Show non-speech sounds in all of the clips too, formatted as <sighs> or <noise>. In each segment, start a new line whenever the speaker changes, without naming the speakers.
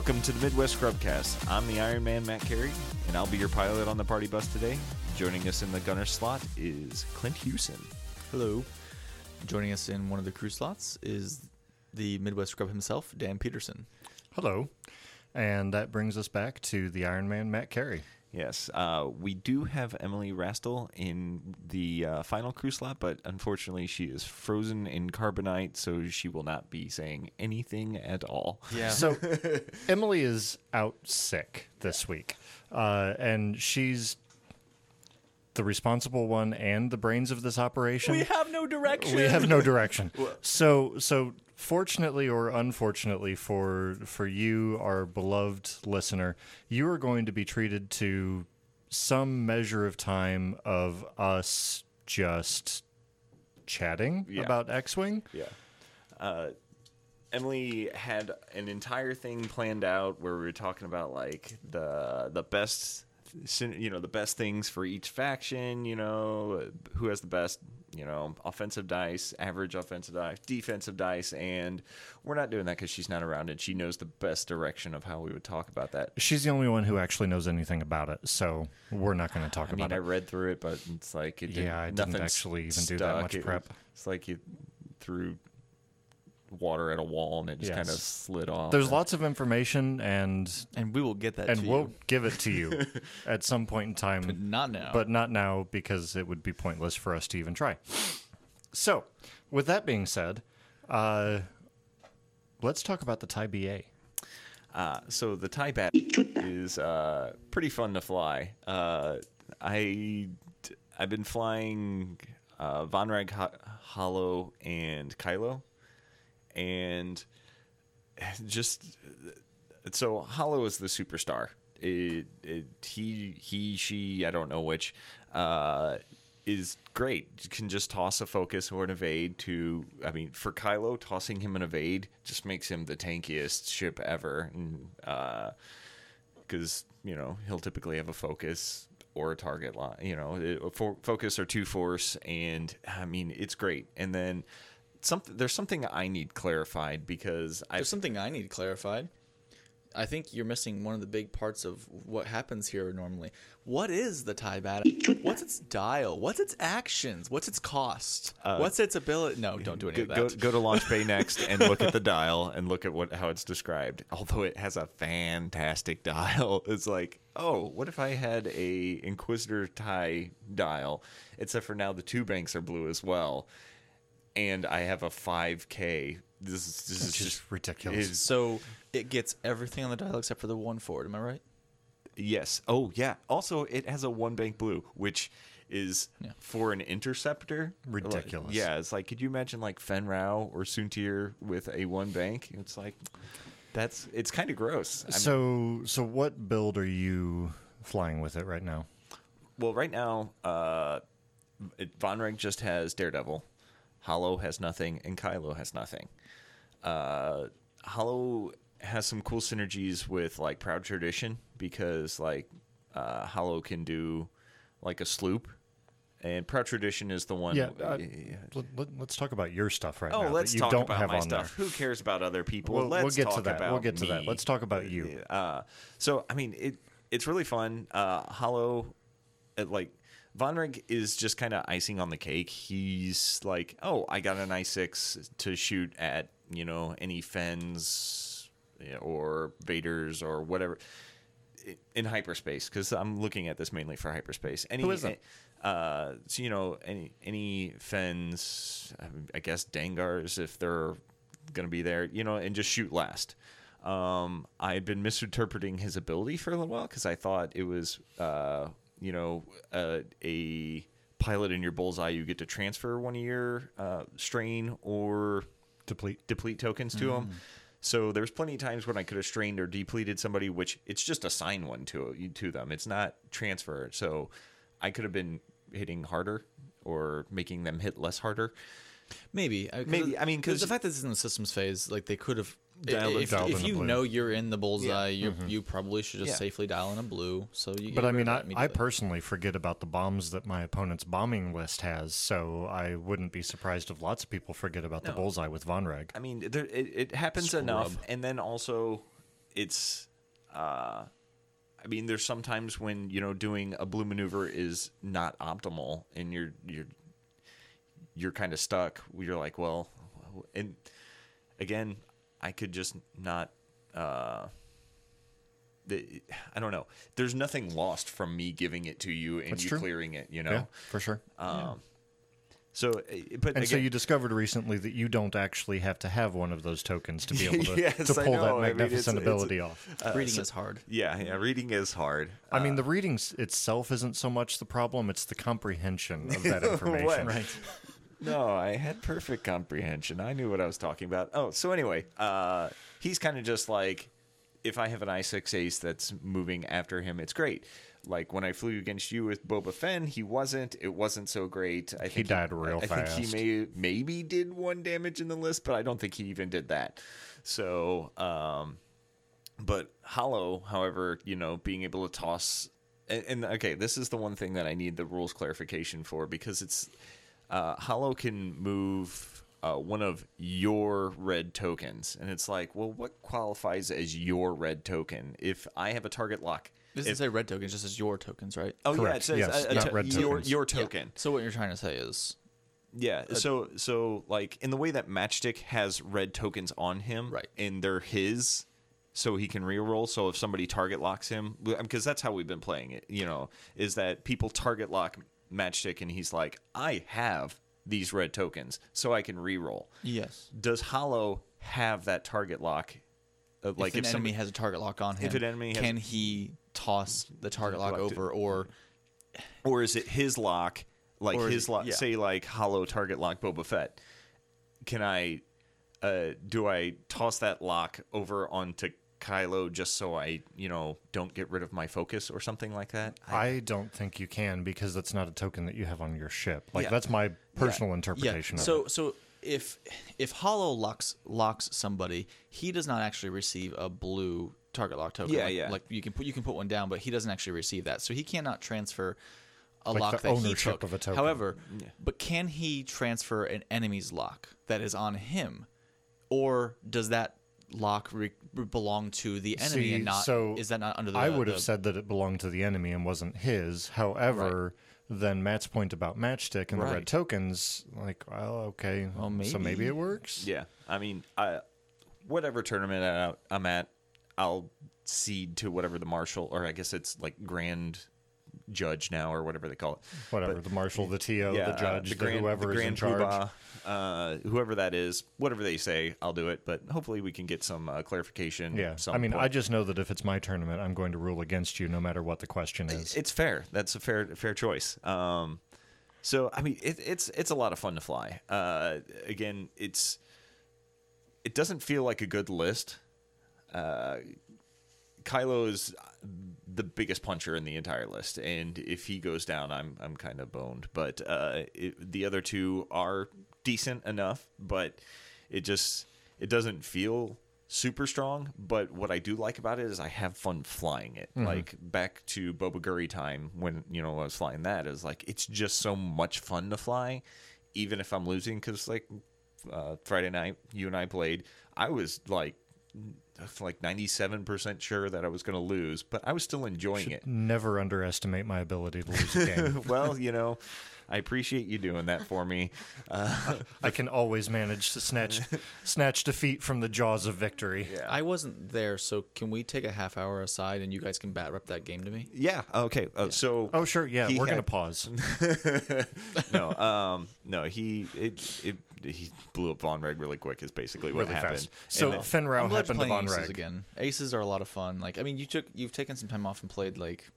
Welcome to the Midwest Scrubcast. I'm the Iron Man Matt Carey, and I'll be your pilot on the party bus today. Joining us in the gunner slot is Clint Hewson.
Hello. Joining us in one of the crew slots is the Midwest Scrub himself, Dan Peterson.
Hello. And that brings us back to the Iron Man Matt Carey.
Yes, uh, we do have Emily Rastel in the uh, final crew slot, but unfortunately she is frozen in carbonite, so she will not be saying anything at all.
Yeah.
So <laughs> Emily is out sick this week. Uh, and she's the responsible one and the brains of this operation.
we have no direction.
we have no <laughs> direction. So so fortunately or unfortunately for for you, our beloved listener, you are going to be treated to some measure of time of us just chatting
Yeah.
about X-wing.
Yeah. Uh, Emily had an entire thing planned out where we were talking about like the the best you know the best things for each faction you know who has the best you know offensive dice average offensive dice defensive dice and we're not doing that because she's not around and she knows the best direction of how we would talk about that
She's the only one who actually knows anything about it, so we're not going to talk
I mean,
about
I read through it, but it's like it didn't,
Yeah, I didn't actually even do that
stuck.
much
It-
prep.
It's like you threw water at a wall and it just kind of slid off.
There's lots of information, and
and we will get that
and
to
we'll
you.
give it to you <laughs> at some point in time.
Not now.
but not now because it would be pointless for us to even try. So, with that being said, uh, let's talk about the TIE/ba.
Uh, so the Thai bat is uh, pretty fun to fly. Uh, I I've been flying uh, Von Reg Ho- Hollow and Kylo, and just so Hollow is the superstar. It, it, he he she I don't know which uh, is great. You can just toss a focus or an evade to. I mean, for Kylo, tossing him an evade just makes him the tankiest ship ever, because you know he'll typically have a focus or a target line. You know, it- a focus or two force, and I mean it's great. And then something there's something I need clarified because I
There's something I need clarified. I think you're missing one of the big parts of what happens here normally. What is the tie bat? What's its dial? What's its actions? What's its cost? Uh, What's its ability? No, don't do any
go,
of that.
go, go to launch bay next and look at the dial and look at what how it's described although it has a fantastic dial <laughs> it's like oh what if i had a inquisitor tie dial except for now the two banks are blue as well and i have a 5k this is this is
Which
just
ridiculous.
is-
So it gets everything on the dial except for the one forward. Am I right?
Yes. Oh, yeah. Also, it has a one bank blue, which is
Yeah.
for an interceptor like-
Ridiculous.
yeah, it's like could you imagine like Fenn Rau or Soontir with a one bank? It's like that's it's kind of gross. I'm-
So, so what build are you flying with it right now?
well, right now, uh, it, Von Reg just has Daredevil, Hollow has nothing, and Kylo has nothing. Uh, Hollow has some cool synergies with like Proud Tradition because like uh, Hollow can do like a sloop, and Proud Tradition is the one.
Yeah, uh, Let, us talk about your stuff right
Oh,
now. that
let's
you
talk
don't
about
have
my
on
stuff. Who cares about other people?
We'll- we'll
let's
get to that.
about
We'll get to that. Let's talk about you.
Uh, so, I mean, it it's really fun. Uh, Hollow, it, like Von Reg is just kind of icing on the cake. He's like, oh, I got an i six to shoot at you know any Fenns or Vaders or whatever in hyperspace because I'm looking at this mainly for hyperspace. Any,
Who isn't?
Uh, so you know any any Fenns, um, I guess Dengars if they're gonna be there, you know, and just shoot last. Um, I had been misinterpreting his ability for a little while because I thought it was, uh, you know, uh, a pilot in your bullseye. You get to transfer one of your uh, strain or
Deplete.
deplete tokens to them. So there's plenty of times when I could have strained or depleted somebody, which it's just assign one to to them. It's not transfer. So I could have been hitting harder or making them hit less harder.
Maybe.
Maybe, I mean, 'cause-
the fact that it's in the systems phase, like they could have.
Dialed
if
dialed
if
in
you
blue.
know you're in the bullseye,
Yeah.
you you probably should just
Yeah.
safely dial in a blue. So you.
But I mean, I, I personally forget about the bombs that my opponent's bombing list has, so I wouldn't be surprised if lots of people forget about the bullseye with Von Reg.
I mean, there, it, it happens enough, and then also, it's uh I mean there's sometimes when, you know, doing a blue maneuver is not optimal and you're you're you're kind of stuck. You're like, well, and again, I could just not uh the, I don't know. There's nothing lost from me giving it to you and
That's
you
true.
clearing it, you know.
Yeah, for sure.
Um, So, uh, but
and so you discovered recently that you don't actually have to have one of those tokens to be <laughs> able to,
Yes,
to pull
know.
that
I mean, it's-
magnificent
it's-
ability off.
Reading is hard.
yeah, yeah, reading is hard.
I mean, the reading itself isn't so much the problem; it's the comprehension of that <laughs> information.
What? No, I had perfect comprehension. I knew what I was talking about. Oh, so anyway, uh, he's kind of just like, if I have an I6 ace that's moving after him, it's great. Like when I flew against you with Boba Fett, he wasn't. It wasn't so great. I think he
died real
I think he may maybe did one damage in the list, but I don't think he even did that. So, um, but Hollow, however, you know, being able to toss and, and okay, this is the one thing that I need the rules clarification for because it's uh, Hollow can move uh, one of your red tokens, and it's like, well, what qualifies as your red token? If I have a target lock,
This doesn't say red tokens, just as your tokens, right?
oh yeah, it says
Yes,
uh,
not
to-
red
your
tokens.
your
Yeah.
token.
So what you're trying to say is
Yeah. So so like in the way that Matchstick has red tokens on him,
Right.
And they're his, so he can reroll. So if somebody target locks him, because that's how we've been playing it. You know, is that people target lock Matchstick, and he's like, I have these red tokens, so I can reroll.
yes.
Does Hollow have that target lock? Uh,
Like if an enemy
somebody-
has a target lock on him,
If an enemy has-
can he toss the target lock over, or
or is it his lock like his lock
yeah.
say like hollow target lock boba fett can i uh do i toss that lock over onto kylo just so i you know don't get rid of my focus or something like that
I don't think you can because that's not a token that you have on your ship. Like
Yeah.
that's my personal
yeah.
interpretation of
So
it.
so if if Hollow locks locks somebody, he does not actually receive a blue target lock token.
Yeah,
like,
yeah.
Like you can put you can put one down, but he doesn't actually receive that. So he cannot transfer a
Like
lock
the
that he
ownership
took.
of a token.
However, but can he transfer an enemy's lock that is on him, or does that lock re- belong to the enemy
See,
and not?
so
is that not under the?
I would have said that it belonged to the enemy and wasn't his. However, then Matt's point about matchstick and the red tokens, like, well, okay,
Well,
so maybe
maybe.
it works.
yeah i mean i whatever tournament i'm at i'll cede to whatever the marshal or i guess it's like grand judge now or whatever they call it
Whatever
But-
the marshal, the TO,
yeah,
the
uh,
judge,
the
the
grand,
whoever
the
is in
grand
charge.
uh, whoever that is, whatever they say, I'll do it. But hopefully, we can get some uh, clarification.
Yeah,
some
I mean,
point.
I just know that if it's my tournament, I'm going to rule against you, no matter what the question is.
it's fair. That's a fair fair choice. Um, so I mean, it, it's it's a lot of fun to fly. Uh, again, it's it doesn't feel like a good list. Kylo is the biggest puncher in the entire list, and if he goes down, I'm I'm kind of boned. But uh, it, the other two are decent enough, but it just it doesn't feel super strong. But what I do like about it is I have fun flying it. Like back to Boba Guri time when you know I was flying that is like it's just so much fun to fly, even if I'm losing. Because like uh, Friday night, you and I played, I was like like 97% sure that I was going to lose, but I was still enjoying it.
Never underestimate my ability to lose a <laughs> game.
well, you know, I appreciate you doing that for me. Uh, <laughs>
I can always manage to snatch snatch defeat from the jaws of victory. Yeah.
I wasn't there, so can we take a half hour aside and you guys can bat rep that game to me?
yeah. Okay. Uh, so.
Oh sure, yeah, we're gonna pause. <laughs>
no. Um. No. He. It. It. He blew up Von Reg really quick. Is basically what
Really
happened.
fast. So
And then-
Fenn
Rau I'm
happened to
you're
Von
playing aces
Reg.
again. Aces are a lot of fun. Like I mean, you took you've taken some time off and played like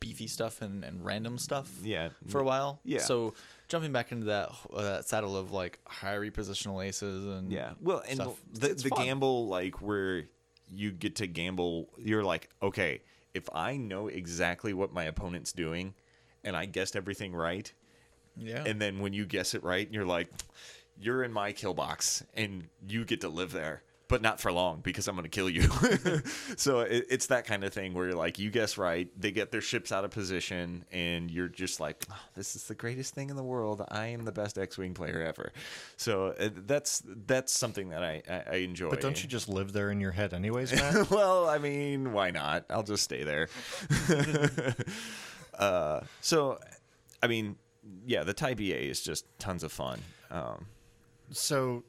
beefy stuff and, and random stuff.
Yeah.
For a while.
Yeah.
So jumping back into that uh, that saddle of like high repositional aces and
Yeah. Well, and
stuff.
the
It's
the
fun.
gamble like where you get to gamble, you're like, okay, if I know exactly what my opponent's doing, and I guessed everything right,
Yeah.
and then when you guess it right, you're like, you're in my kill box, and you get to live there. But not for long because I'm going to kill you. <laughs> so it, it's that kind of thing where you're like, you guess right. They get their ships out of position, and you're just like, oh, this is the greatest thing in the world. I am the best X-wing player ever. So uh, that's that's something that I, I, I enjoy.
But don't you just live there in your head, anyways, Matt? <laughs>
well, I mean, why not? I'll just stay there. <laughs> uh, so, I mean, yeah, the TIE/ba is just tons of fun. Um,
so,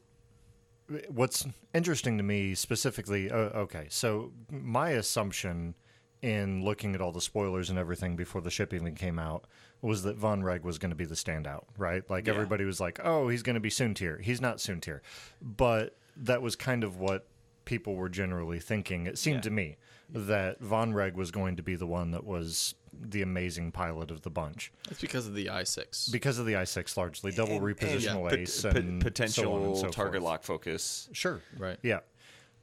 what's interesting to me specifically, uh, okay, so my assumption in looking at all the spoilers and everything before the shipping came out was that Von Reg was going to be the standout, right? Like
Yeah.
everybody was like, "Oh, he's going to be soon tier." He's not soon tier, but that was kind of what people were generally thinking. It seemed
Yeah.
to me that Von Reg was going to be the one that was the amazing pilot of the bunch
It's because of the i6.
because of the i6 largely double
and- and,
repositional
pot-
ace
pot-
and
potential
so on and so
target
forth.
lock focus.
Sure.
Right.
Yeah.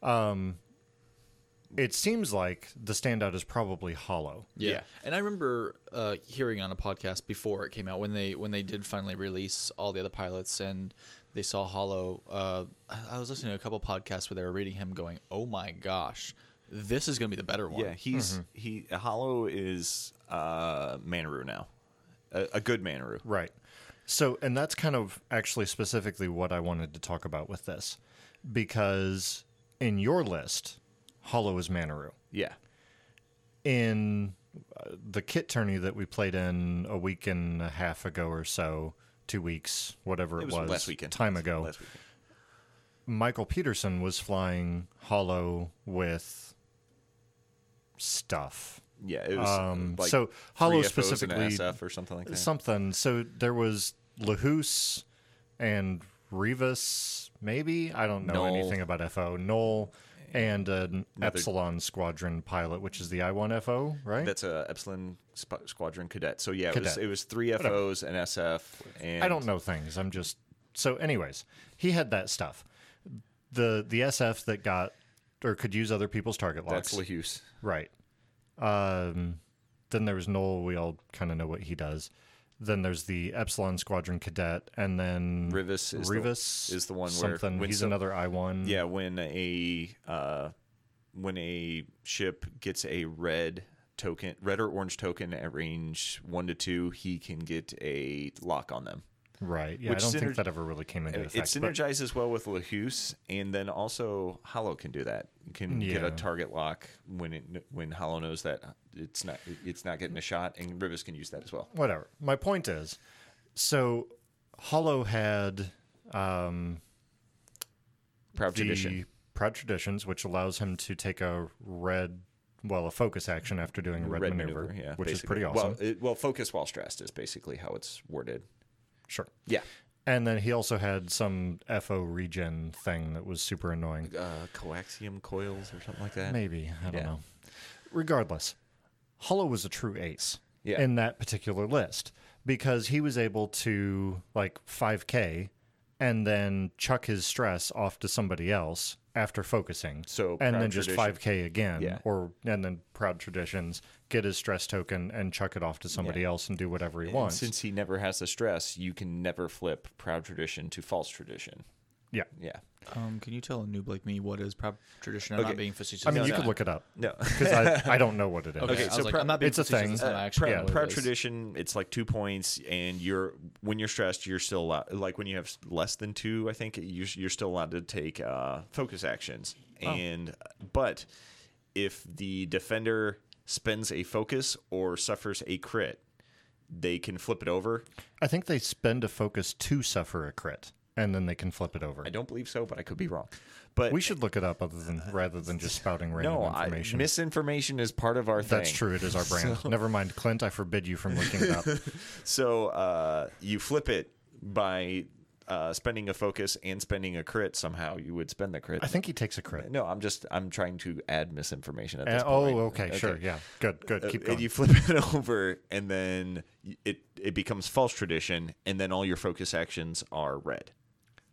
Um, it seems like the standout is probably Hollow.
Yeah.
Yeah.
And I remember uh, hearing on a podcast before it came out when they when they did finally release all the other pilots and they saw Hollow. Uh, I- I was listening to a couple podcasts where they were reading him, going, "Oh my gosh, this is going to be the better one."
Yeah, he's he. Hollow is uh, Manaroo now, a, a good Manaroo.
Right. So, and that's kind of actually specifically what I wanted to talk about with this, because in your list, Hollow is Manaroo.
Yeah,
In uh, the kit tourney that we played in a week and a half ago or so, two weeks, whatever it,
it was, last weekend.
time ago,
Last weekend.
Michael Peterson was flying Hollow with stuff.
Yeah, it was
Um,
like
so Hollow
FOs and an
specifically
SF or something like that.
something. So there was Lahus and Rivas, maybe I don't know
Null.
anything about FO. Null and an
Another-
Epsilon Squadron pilot, which is the I1FO, right?
That's a Epsilon Sp- Squadron Cadet. So yeah, it was it was three FOs and SF. And
I don't know things. I'm just so. Anyways, he had that stuff. The the SF that got or could use other people's target locks.
That's Lahus.
Right. Um, then there was Null. We all kind of know what he does. Then there's the Epsilon Squadron Cadet, and then
Rivas is the-
Rivas
is the one where
something. He's
some-
another I one.
Yeah, when a uh, when a ship gets a red token, red or orange token at range one to two, he can get a lock on them.
Right. Yeah. I don't
synerg-
think that ever really came into
It
effect. but-
synergizes well with Lahus, and then also Hollow can do that. You Can get a target lock when it when Hollow knows that it's not it's not getting a shot, and Rivas can use that as well.
whatever. My point is, so Hollow had um,
Proud tradition.
Proud Traditions, which allows him to take a red, well, a focus action after doing a red, maneuver,
yeah,
which is pretty awesome.
Well, it, well, focus while stressed is basically how it's worded.
Sure.
Yeah,
And then he also had some FO regen thing that was super annoying.
uh, coaxium coils or something like that.
Maybe. I don't
Yeah.
know. Regardless, Hollow was a true ace
Yeah.
in that particular list because he was able to, like, 5K and then chuck his stress off to somebody else after focusing.
So,
and then just 5K again.
Yeah.
Or, and then Proud Traditions, get his stress token and chuck it off to somebody
Yeah.
else and do whatever he
And
wants.
since he never has the stress, you can never flip proud tradition to false tradition.
Yeah.
Yeah.
Um, can you tell a noob like me what is proud tradition? I'm
Okay.
not being facetious.
I mean, you could look it up
No.
because I, <laughs> I don't know what it is.
Okay,
Okay,
I
so
was like,
prou-
I'm not being
it's a
facetious
thing.
this time,
Uh,
I actually
proud,
know what it
proud
is.
tradition, it's like two points, and you're when you're stressed, you're still allowed. Like when you have less than two, I think you're, you're still allowed to take uh, focus actions.
Oh.
And but if the defender spends a focus or suffers a crit, they can flip it over.
I think they spend a focus to suffer a crit, and then they can flip it over.
I don't believe so, but I could be wrong. But
We should look it up, other than rather than just spouting <laughs> random
no, I,
information.
misinformation is part of our thing.
That's true. It is our brand. <laughs> Never mind, Clint. I forbid you from looking it up. <laughs>
So uh, you flip it by uh, spending a focus and spending a crit. Somehow you would spend the crit.
I think he takes a crit.
No, I'm just I'm trying to add misinformation at
Uh,
this
oh,
point.
okay, sure, yeah, good, good.
Uh,
Keep
and
going.
you flip it over, and then it it becomes false tradition, and then all your focus actions are red.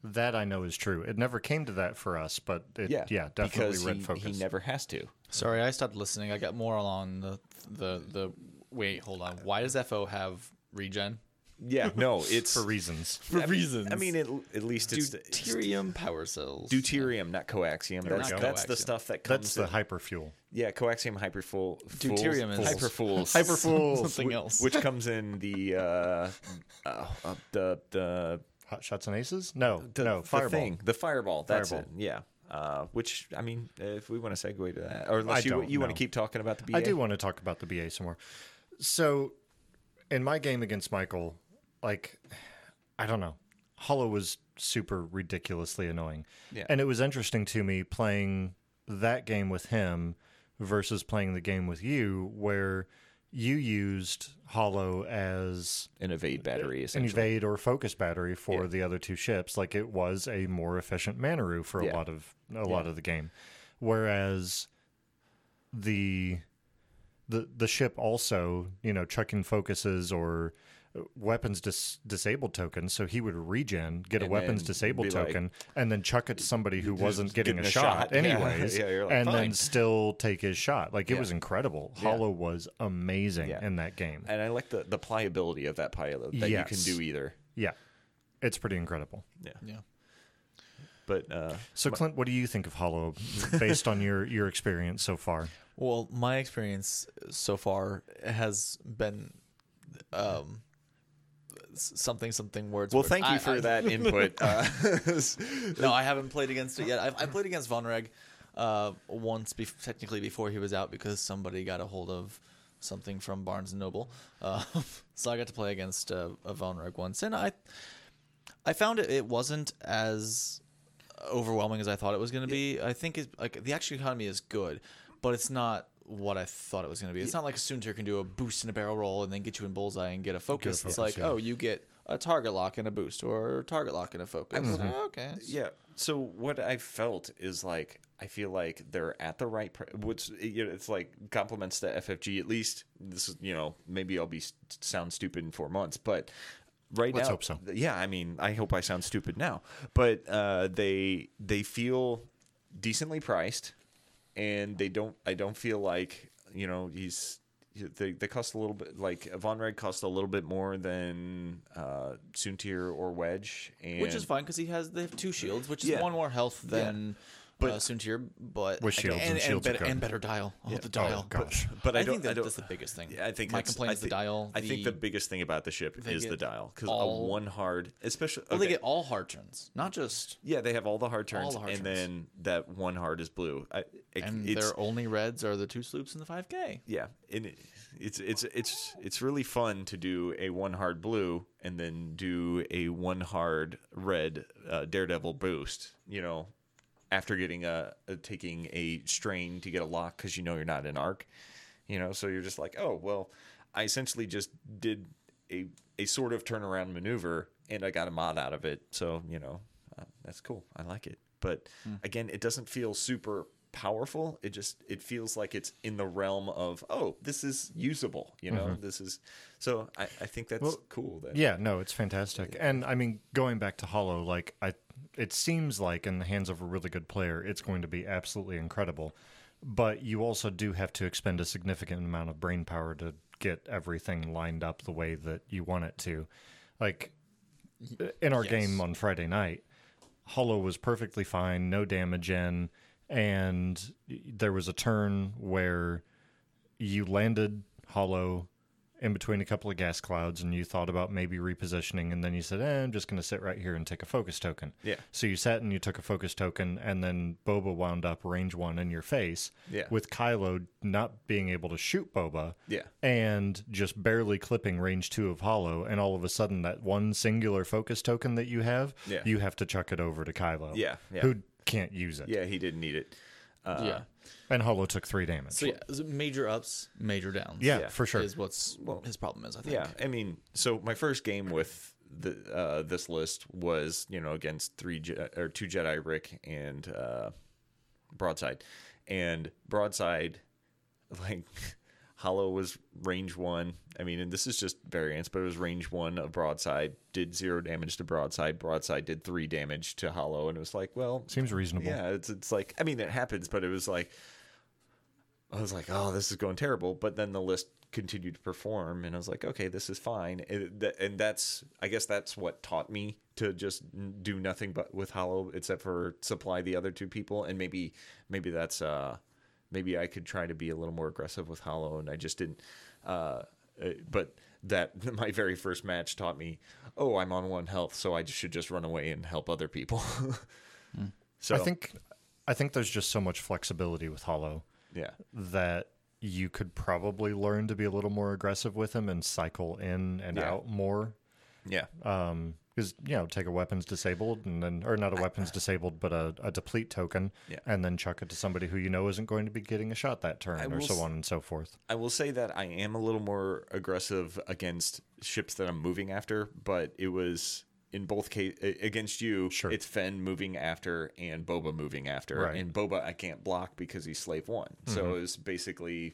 That I know is true. It never came to that for us, but it, yeah,
Yeah,
definitely
because
red
he,
focus.
he never has to.
Sorry, I stopped listening. I got more along the the the. Wait, hold on. Why does FO have regen?
yeah, no, <laughs> it's
for reasons.
For
I mean-
reasons.
I mean, it, at least it's
deuterium power cells.
deuterium, not coaxium.
Or
That's
not
that's the stuff that comes.
That's the
in-
hyperfuel.
yeah, coaxium hyperfuel.
Deuterium is-
hyperfuels. <laughs>
Hyperfuel. <laughs> Something else.
which comes in the uh, uh, uh, the the
Hot shots and aces? No,
the,
no,
the
fireball.
thing, the fireball. That's
Fireball.
it. Yeah. Uh, which I mean, if we want to segue to that, or unless
I
you you want to keep talking about the BA,
I do want to talk about the BA some more. So, in my game against Michael, like, I don't know, Hollow was super ridiculously annoying.
Yeah.
And it was interesting to me playing that game with him versus playing the game with you, where you used Hollow as
an evade battery
an evade or focus battery for
Yeah.
the other two ships. Like it was a more efficient Manaroo for a
Yeah.
lot of a lot of the game, whereas the the the ship also you know chucking focuses or weapons dis- disabled tokens so he would regen get a weapons disabled
be like-
token and then chuck it to somebody who wasn't getting,
getting
a,
a
shot,
shot. <laughs>
Anyways <laughs>
Yeah, you're like,
and
"Fine."
then still take his shot like it
Yeah.
was incredible
Yeah.
hollow was amazing
Yeah.
in that game
and I like the the pliability of that pilot that you can do either.
yeah it's pretty incredible
Yeah,
Yeah.
but uh,
So, Clint, what do you think of Hollow <laughs> based on your, your experience so far?
Well, my experience so far has been um, s- something something words.
well, thank you
I-
for
I-
that input. <laughs> Uh, <laughs>
no, I haven't played against it yet. I've, I played against Von Reg uh, once, bef- technically before he was out, because somebody got a hold of something from Barnes and Noble. Uh, <laughs> so I got to play against uh, a Von Reg once, and I, I found it it wasn't as overwhelming as I thought it was going to be. I think it, like the action economy is good, but it's not what I thought it was going to be. It's not like a Soontir can do a boost and a barrel roll and then get you in bullseye and get a focus. it's
focus,
like,
yeah.
oh, you get a target lock and a boost, or a target lock and a focus. Oh, okay,
yeah. So what I felt is like I feel like they're at the right. Pr- which you know, it's like compliments to FFG. At least this is you know maybe I'll be sound stupid in four months, but right
Let's
now,
hope so.
Yeah, I mean, I hope I sound stupid now, but uh, they they feel decently priced, and they don't. I don't feel like you know he's. They, they cost a little bit like Von Reg cost a little bit more than uh, Soontir or Wedge, and
which is fine because he has they have two shields, which is
Yeah.
one more health than
But-
uh, Soontir, but
With shields
and,
and shields are
better, and better dial. Oh, the
Oh,
dial.
gosh.
But I
I,
don't-
think that,
I don't-
that's the biggest thing.
Yeah, I think
my complaint
I
is the dial.
I think the biggest thing about the ship is the dial because a one hard, especially
well,
okay,
they get all hard turns, not just
yeah, they have all the hard turns,
the hard
and
turns.
then that one hard is blue. I, it,
and
it's
their only reds are the two sloops and the five K.
yeah, and it, it's it's it's it's really fun to do a one hard blue and then do a one hard red uh, daredevil boost. You know, after getting a, a taking a strain to get a lock because you know you're not in arc. You know, so you're just like, oh well, I essentially just did a a sort of turnaround maneuver and I got a mod out of it. So you know, uh, that's cool. I like it. But
Hmm.
again, it doesn't feel super powerful. It just it feels like it's in the realm of oh, this is usable. You know, this is so I, I think that's
Mm-hmm. Well,
cool. That
Yeah, no, it's fantastic. And I mean, going back to Hollow, like I, it seems like in the hands of a really good player, it's going to be absolutely incredible. But you also do have to expend a significant amount of brain power to get everything lined up the way that you want it to. Like in our
Yes.
game on Friday night, Hollow was perfectly fine, no damage in, and there was a turn where you landed Hollow in between a couple of gas clouds and you thought about maybe repositioning and then you said, eh, I'm just going to sit right here and take a focus token.
Yeah.
So you sat and you took a focus token and then Boba wound up range one in your face
Yeah.
with Kylo not being able to shoot Boba
Yeah.
and just barely clipping range two of Hollow and all of a sudden that one singular focus token that you have,
Yeah.
you have to chuck it over to Kylo.
Yeah, yeah.
Who can't use it.
yeah, he didn't need it. Uh,
yeah.
And Hollow took three damage.
So yeah, major ups, major downs.
yeah,
yeah,
for sure.
is what's well, his problem is. I think.
Yeah, I mean, so my first game with the uh, this list was you know against three Je- or two Jedi Rick and uh, Broadside, and Broadside, <laughs> like Hollow was range one. I mean, and this is just variance, but it was range one of Broadside. Did zero damage to Broadside. Broadside did three damage to Hollow, and it was like, well,
Seems reasonable.
yeah, it's it's like I mean it happens, but it was like I was like, oh, this is going terrible. But then the list continued to perform, and I was like, okay, this is fine. And that's, I guess, that's what taught me to just do nothing but with Hollow, except for supply the other two people, and maybe, maybe that's, uh, maybe I could try to be a little more aggressive with Hollow, and I just didn't. Uh, uh, but that <laughs> my very first match taught me, oh, I'm on one health, so I should just run away and help other people. <laughs> So
I think I think there's just so much flexibility with Hollow
yeah,
that you could probably learn to be a little more aggressive with him and cycle in and
Yeah.
out more.
yeah,
Um, because you know, take a weapons disabled and then, or not a weapons <coughs> disabled, but a, a deplete token,
Yeah.
and then chuck it to somebody who you know isn't going to be getting a shot that turn, or so on and so forth.
I will say that I am a little more aggressive against ships that I'm moving after, but it was in both case against you.
Sure.
It's Fenn moving after and Boba moving after,
Right.
and Boba I can't block because he's slave one. So it's basically.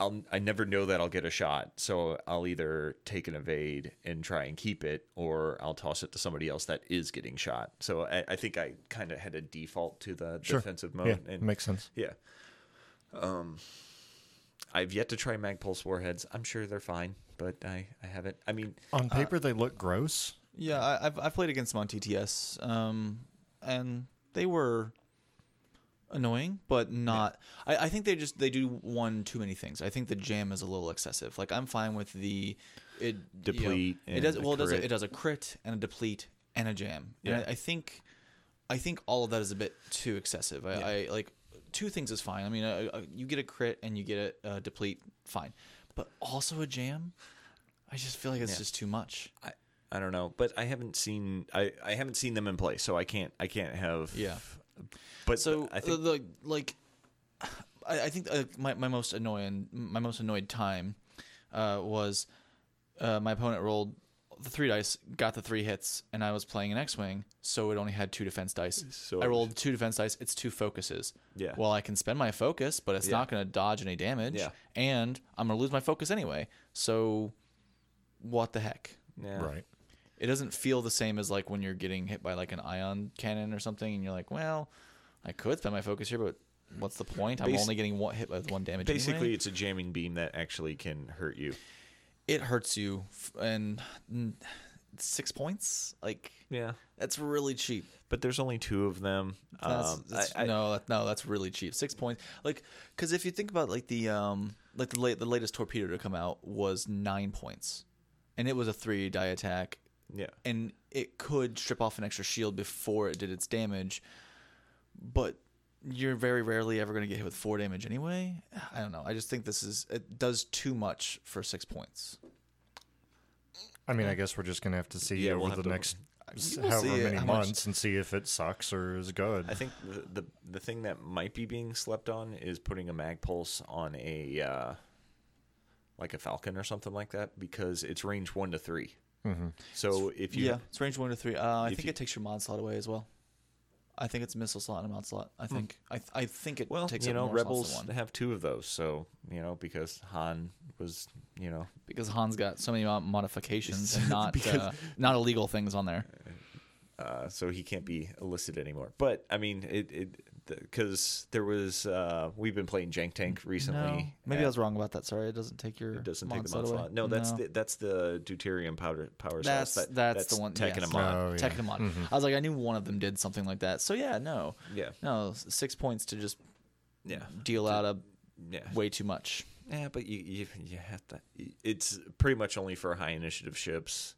I'll, I never know that I'll get a shot, so I'll either take an evade and try and keep it, or I'll toss it to somebody else that is getting shot. So I, I think I kind of had a default to the
Sure.
defensive mode.
yeah,
and
makes sense.
yeah. Um, I've yet to try Mag Pulse warheads. I'm sure they're fine, but I, I haven't. I mean,
On paper, they look gross.
Yeah, I, I've I've played against them on TTS, um, and they were annoying, but not. I, I think they just they do one too many things. I think the jam is a little excessive. Like I'm fine with the it you know,
Deplete
it does
and a
well. It does a, it does a crit and a deplete and a jam.
Yeah.
And I, I think I think all of that is a bit too excessive. I, I like two things is fine. I mean, uh, uh, you get a crit and you get a, uh deplete, fine, but also a jam. I just feel like it's
Yeah.
just too much.
I, I don't know, but I haven't seen I, I haven't seen them in play, so I can't I can't have.
Yeah.
But
So
I think
the, the like, I, I think uh, my my most annoying my most annoyed time uh, was uh, my opponent rolled the three dice, got the three hits, and I was playing an X-wing, so it only had two defense dice.
So-
I rolled two defense dice. It's two focuses.
Yeah.
Well, I can spend my focus, but it's
Yeah.
not going to dodge any damage.
Yeah.
And I'm going to lose my focus anyway. So, what the heck?
yeah.
Right.
It doesn't feel the same as like when you're getting hit by like an ion cannon or something, and you're like, well, I could spend my focus here, but what's the point? I'm
Basi-
only getting one hit with one damage.
Basically,
anyway.
it's a jamming beam that actually can hurt you.
it hurts you, f- and six points, like
Yeah,
that's really cheap.
but there's only two of them.
That's,
Um,
that's-
I- I-
no, that, no, that's really cheap. Six points, like, because if you think about like the um, like the late the latest torpedo to come out was nine points, and it was a three die attack,
yeah.
and it could strip off an extra shield before it did its damage, but you're very rarely ever going to get hit with four damage anyway. I don't know. I just think this is it does too much for six points.
I mean, I guess we're just gonna have to see
Yeah, we'll
over the
to-
next however
see it,
many
how much-
months and see if it sucks or is good.
I think the, the the thing that might be being slept on is putting a mag pulse on a uh, like a falcon or something like that because it's range one to 3
Mm-hmm.
So if you
yeah, it's range one to three. Uh, I think
you-
it takes your mod slot away as well. I think it's a missile slot and a mod slot. I think I th- I think it
Hmm. well,
takes
you
up
know,
more slots
rebels
than one
have two of those, so you know because Han was you know
because Han's got so many modifications <laughs> and not
Because-
uh, not illegal things on there.
uh, so he can't be illicit anymore. But I mean, it it because there was uh, we've been playing Jank Tank recently.
No, maybe
and
I was wrong about that. Sorry, it doesn't take your
It doesn't take the
slot
mod
away.
slot. No, that's the that's the deuterium powder power
That's
cells. That,
that's, the one.
Tech and
yes.
a mod.
Oh, yeah.
Tech and a mod. I was like, I knew one of them did something like that. So yeah, no,
Yeah,
no, six points to just
yeah,
deal out a
yeah.
way too much.
Yeah, but you, you you have to. It's pretty much only for high initiative ships.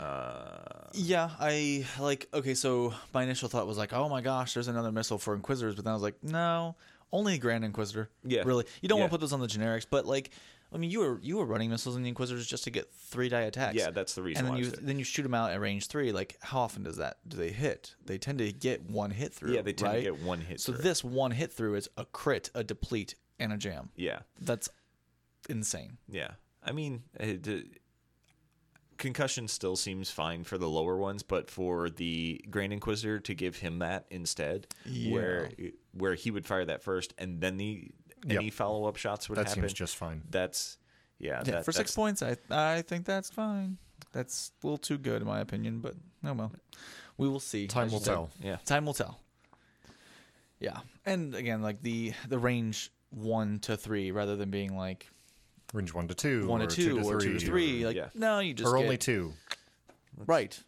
Uh,
Yeah, I like. Okay, so my initial thought was like, oh my gosh, there's another missile for Inquisitors, but then I was like, no, only Grand Inquisitor.
Yeah.
really. You don't want to put those on the generics, but like, I mean, you were you were running missiles in the Inquisitors just to get three die attacks.
yeah, that's the reason.
and then
why
you then you shoot them out at range three. Like, how often does that do they hit? They tend to get one hit through.
yeah, they tend
right?
to get one hit. Through.
So
through.
this one hit through is a crit, a deplete, and a jam.
yeah,
That's insane.
yeah. I mean, it, concussion still seems fine for the lower ones, but for the Grand Inquisitor to give him that instead, where where he would fire that first, and then the
Yep.
any follow up shots would
that
happen.
seems just fine.
that's yeah.
Yeah,
that-
for six points, I I think that's fine. That's a little too good in my opinion, but no well. We will see.
Time will
you said.
tell.
Yeah.
Time will tell. Yeah, and again, like the the range one to three, rather than being like
Range one to two,
one
or
to two, or two to
three,
three. Like
yeah.
no, you just
or
get,
only two.
Right.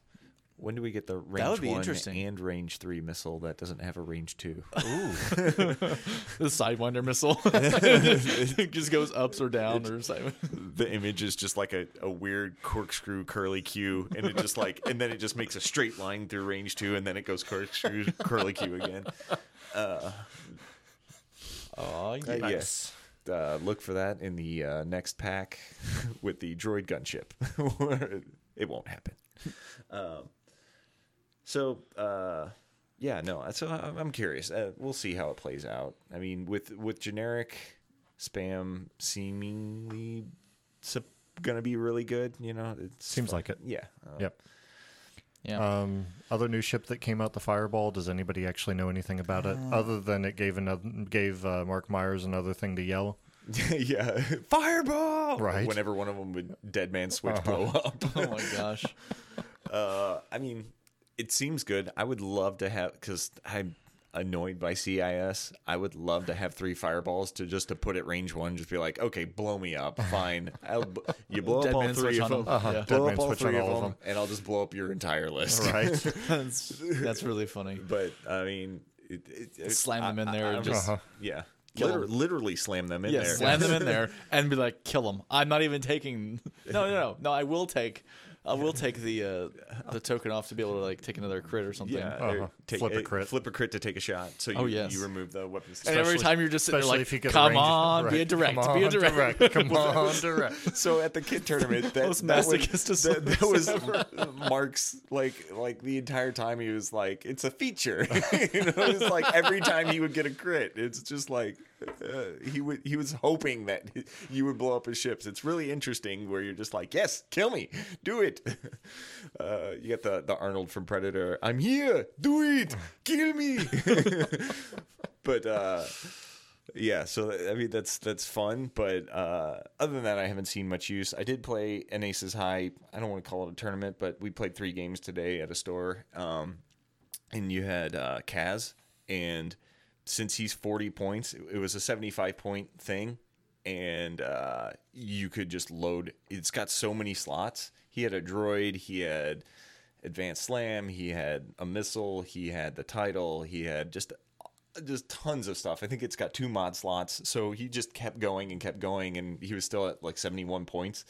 When do we get the range
would be
one
interesting.
and range three missile that doesn't have a range two?
Ooh, <laughs> The Sidewinder missile <laughs> it just goes ups or down or side.
the image is just like a, a weird corkscrew curly Q, and it just like, and then it just makes a straight line through range two, and then it goes corkscrew curly Q again.
Oh
Uh,
yeah.
Yes. Uh, look for that in the uh, next pack <laughs> with the droid gunship. <laughs> it won't happen. Um, so, uh, yeah, no. So I- I'm curious. Uh, we'll see how it plays out. I mean, with with generic spam seemingly sup- gonna be really good. You know, it
Seems like it.
Yeah. Uh,
Yep.
Yeah.
Um, other new ship that came out, the Fireball. Does anybody actually know anything about it,
Uh.
other than it gave another gave uh, Mark Myers another thing to yell? <laughs>
yeah. Fireball.
Right.
Whenever one of them would dead man switch
Uh-huh.
blow up. <laughs>
oh my gosh. <laughs>
Uh, I mean, it seems good. I would love to have because I'm annoyed by CIS. I would love to have three fireballs to just to put at range one. Just be like, okay, blow me up, fine. <laughs> I'll, you blow up all three of
on
them,
'em. Uh-huh.
blow up all three of them,
them.
and I'll just blow up your entire list.
Right. <laughs>
that's that's really funny.
but I mean, it, it, it-
Slam them in there
I-
and just
Uh-huh.
yeah,
Kill
Liter-
'em.
literally slam them in
yeah,
there.
slam them in <laughs> there and be like, kill them. I'm not even taking. No, no, no, no. I will take. I will take the uh, the token off to be able to like take another crit or something.
Yeah,
Uh-huh.
take,
Flip a crit.
Flip a crit to take a shot. So you,
Oh, yes.
you remove the weapons.
And every time you're just sitting there
Especially
like,
if you get a
come
range-
on, be a direct,
Come
be a
on,
direct.
Come <laughs> on, direct.
So at the kid tournament, <laughs> that,
Most
that, was, that, that was <laughs> Mark's like like the entire time he was like, it's a feature. you know, it's like every time he would get a crit, it's just like uh, he would he was hoping that <laughs> you would blow up his ships. It's really interesting where you're just like, yes, kill me, do it. <laughs> Uh, you get the the Arnold from Predator. I'm here, do it, kill me. <laughs> but uh yeah, so I mean that's that's fun, but uh, other than that, I haven't seen much use. I did play an Aces High. I don't want to call it a tournament, but we played three games today at a store. Um, and you had uh, Kaz, and since he's forty points, it, was a seventy-five point thing, and uh, you could just load. It's got so many slots. He had a droid. He had advanced slam. He had a missile. He had the title. He had just just tons of stuff. I think it's got two mod slots. So he just kept going and kept going, and he was still at like 71 points.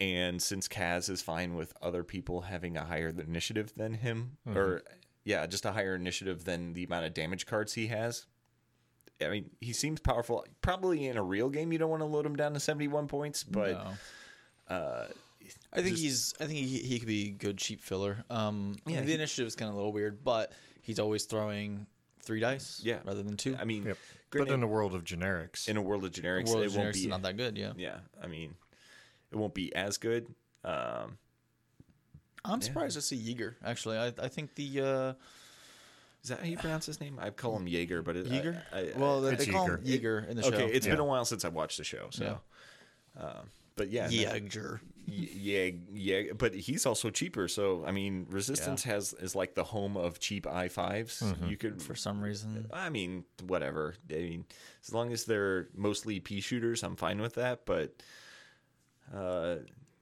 And since Kaz is fine with other people having a higher initiative than him, or yeah, just a higher initiative than the amount of damage cards he has. I mean, he seems powerful. Probably in a real game, you don't want to load him down to 71 points, but
No.
uh,
I think
Just-
he's. I think he, he could be good cheap filler. Um,
Yeah,
the
he-
initiative is kind of a little weird, but he's always throwing three dice,
Yeah.
rather than two.
I mean,
Yep. But in a world of generics,
in a world of generics,
World
it
of
won't be
is not that good. Yeah,
Yeah, I mean, it won't be as good. Um,
I'm surprised to see Yeager. Actually, I I think the uh,
is that how you pronounce his name? I call him Jaeger, but it,
Yeager.
I, I,
well, they, they call him
Yeager.
Yeager in the show.
okay,
show.
it's been a while since I watched the show, so. Um, but yeah, no,
Yeager.
yeah, yeah. But he's also cheaper, so I mean, Resistance has is like the home of cheap i 5s You could
For some reason,
I mean, whatever. I mean, as long as they're mostly pea shooters, I'm fine with that. But uh,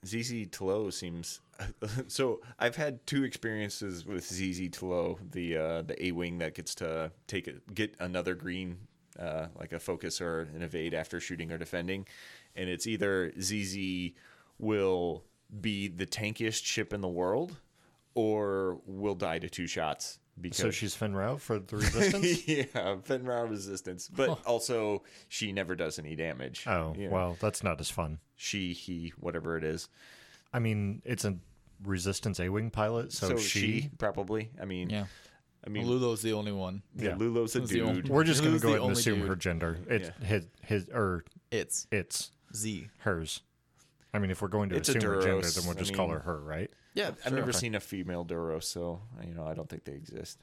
Zizi Tlo seems <laughs> so. I've had two experiences with Zizi Tlo, the uh, the A wing that gets to take it, get another green, uh, like a focus or an evade after shooting or defending, and it's either ZZ will be the tankiest ship in the world, or will die to two shots. Because
so she's Rau for the <laughs> resistance.
yeah, Fenrir resistance, but also she never does any damage.
oh,
You know,
well, that's not as fun.
she, he, whatever it is.
I mean, it's a resistance A-wing pilot, so,
So,
she.
she, probably. I mean,
yeah.
I mean,
Lulo's the only one.
yeah,
Yeah.
Lulo's a
Who's the only-
dude.
We're just going to go ahead and assume
dude?
her gender. It's
Yeah.
his, his or
It's
it's
Z.
hers. I mean, if we're going to
It's
assume her gender, then we'll
I
just call her her, right?
Yeah,
I've never seen a female Duros, so you know I don't think they exist.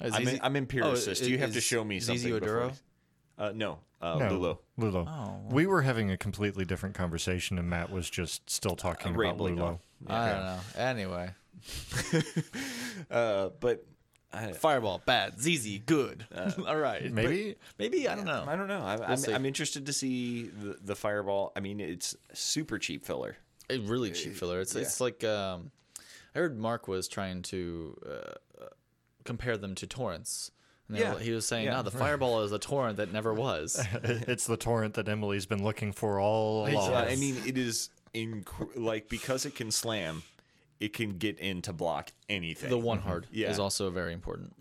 I'm, in, I'm oh, empiricist. you have to show me something.
ZZ
before
Oduro?
I- Uh, no, uh,
No,
Lulo.
Lulo.
Oh.
We were having a completely different conversation, and Matt was just still talking about
rambling
Lulo.
on.
I don't know. Anyway, <laughs>
Uh, but <laughs>
Fireball, bad. ZZ, good. <laughs> All right.
maybe-
But maybe, I don't know.
I don't know. I, I'm,
see.
I'm interested to see the, the fireball. I mean, it's super cheap filler.
A really cheap filler. It's it's like um, I heard Mark was trying to uh, uh, compare them to torrents. And
Yeah.
he was saying,
Yeah.
"No, the fireball is a torrent that never was." <laughs>
it's the torrent that Emily's been looking for all along.
Yeah, I mean, it is inc- like because it can slam, it can get in to block anything.
the one hard
Yeah.
is also very important.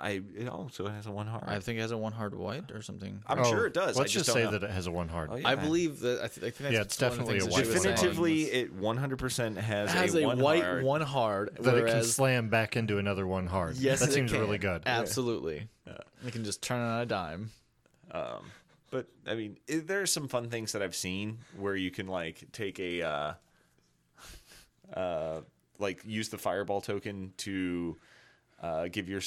I it also has a one hard.
I think it has a one hard white or something.
I'm
Oh,
sure it does.
Let's
I just,
just say
know.
that it has a one hard.
Oh, yeah.
I believe that. I, th- I think that's
Yeah, it's
one of the
definitely a white
definitively it 100% has,
has
a,
a,
one
white
hard.
one hard.
That it can slam back into another one hard.
Yes,
that
it
seems
can.
really good.
Absolutely. It can just turn on a dime.
Um, but I mean, i there are some fun things that I've seen where you can like take a uh, uh, like use the fireball token to uh, give your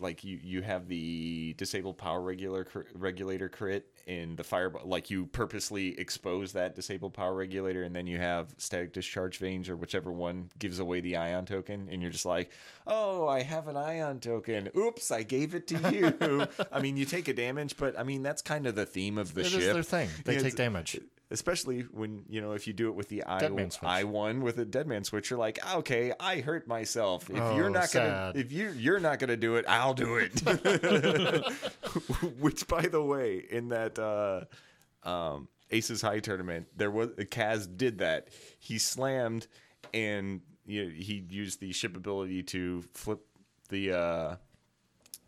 like you you have the disabled power regular cr- regulator crit in the fireball like you purposely expose that disabled power regulator and then you have static discharge vanes or whichever one gives away the ion token and you're just like oh i have an ion token oops i gave it to you <laughs> i mean you take a damage but i mean that's kind of the theme of the
It is
ship
their thing. They
Yeah,
take damage.
Especially when you know if you do it with the I. I one with a dead man switch, you're like, okay, I hurt myself. If
Oh,
you're not
sad.
gonna, if you you're not gonna do it, I'll do it. <laughs> Which, by the way, in that uh, um, Aces High tournament, there was Kaz did that. He slammed and you know, he used the ship ability to flip the. Uh,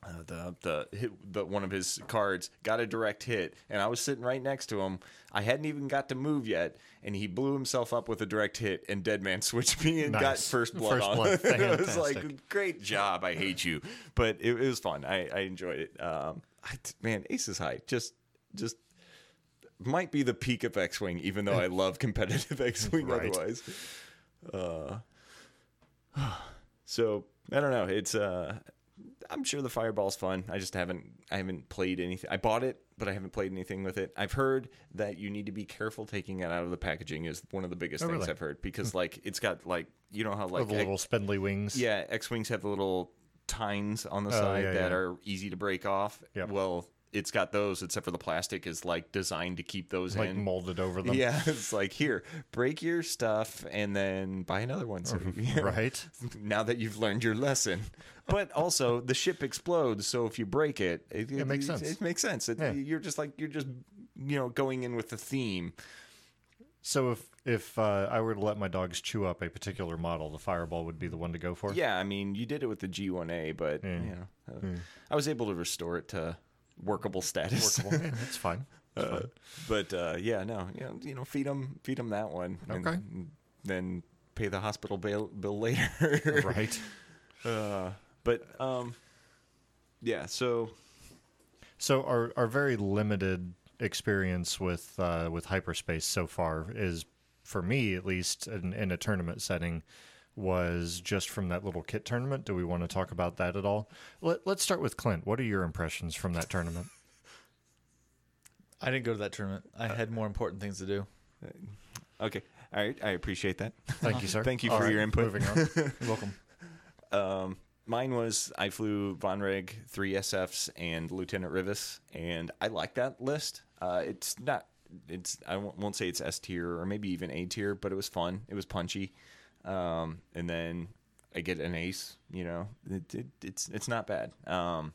uh, the the hit the one of his cards got a direct hit, and I was sitting right next to him. I hadn't even got to move yet, and he blew himself up with a direct hit, and Dead Man <laughs> switched me and got first blood
First
on.
blood. <laughs>
it was like, great job. I hate you, but it, it was fun. I, I enjoyed it. Um, I, man, Ace is high. Just just might be the peak of X Wing, even though I love competitive <laughs> X Wing
Right.
otherwise. Uh, <sighs> so I don't know. It's uh, I'm sure the fireball's fun. I just haven't I haven't played anything. I bought it, but I haven't played anything with it. I've heard that you need to be careful taking it out of the packaging is one of the biggest
Oh,
things
really?
I've heard because hmm. like it's got like you know how like
the little spindly wings.
yeah, X wings have the little tines on the
Oh,
side
yeah,
that
yeah.
are easy to break off.
Yep.
Well, it's got those, except for the plastic is like designed to keep those
Like
in.
molded over them.
Yeah, <laughs> it's like here, break your stuff and then buy another one. So <laughs>
Right.
now that you've learned your lesson. But also, the ship explodes, so if you break it, it,
It makes sense.
It, makes sense. It,
Yeah.
You're just like you're just you know going in with the theme.
So if if uh, I were to let my dogs chew up a particular model, the fireball would be the one to go for.
Yeah, I mean, you did it with the G1A, but you know, uh, I was able to restore it to workable status.
Workable. Yeah, that's fine. <laughs> That's
Uh,
fine.
but uh, yeah, no, you know, you know, feed them, feed them that one, and
Okay.
then pay the hospital bill, bill later. <laughs>
Right.
Uh, but um, yeah, so
So our our very limited experience with uh, with hyperspace so far is, for me at least, in, in a tournament setting, was just from that little kit tournament. Do we want to talk about that at all? Let, let's start with Clint. What are your impressions from that tournament?
I didn't go to that tournament. I had more important things to do.
okay, all right, I appreciate that.
Thank you, sir. <laughs>
Thank you
All
for
right,
your input.
Moving on. <laughs>
You're welcome.
Um, mine was I flew Von Reg, three SFs, and Lieutenant Rivas, and I like that list. Uh, it's not, it's I won't, won't say it's S tier or maybe even A tier, but it was fun. It was punchy, um, and then I get an ace. You know, it, it, it's it's not bad. Um,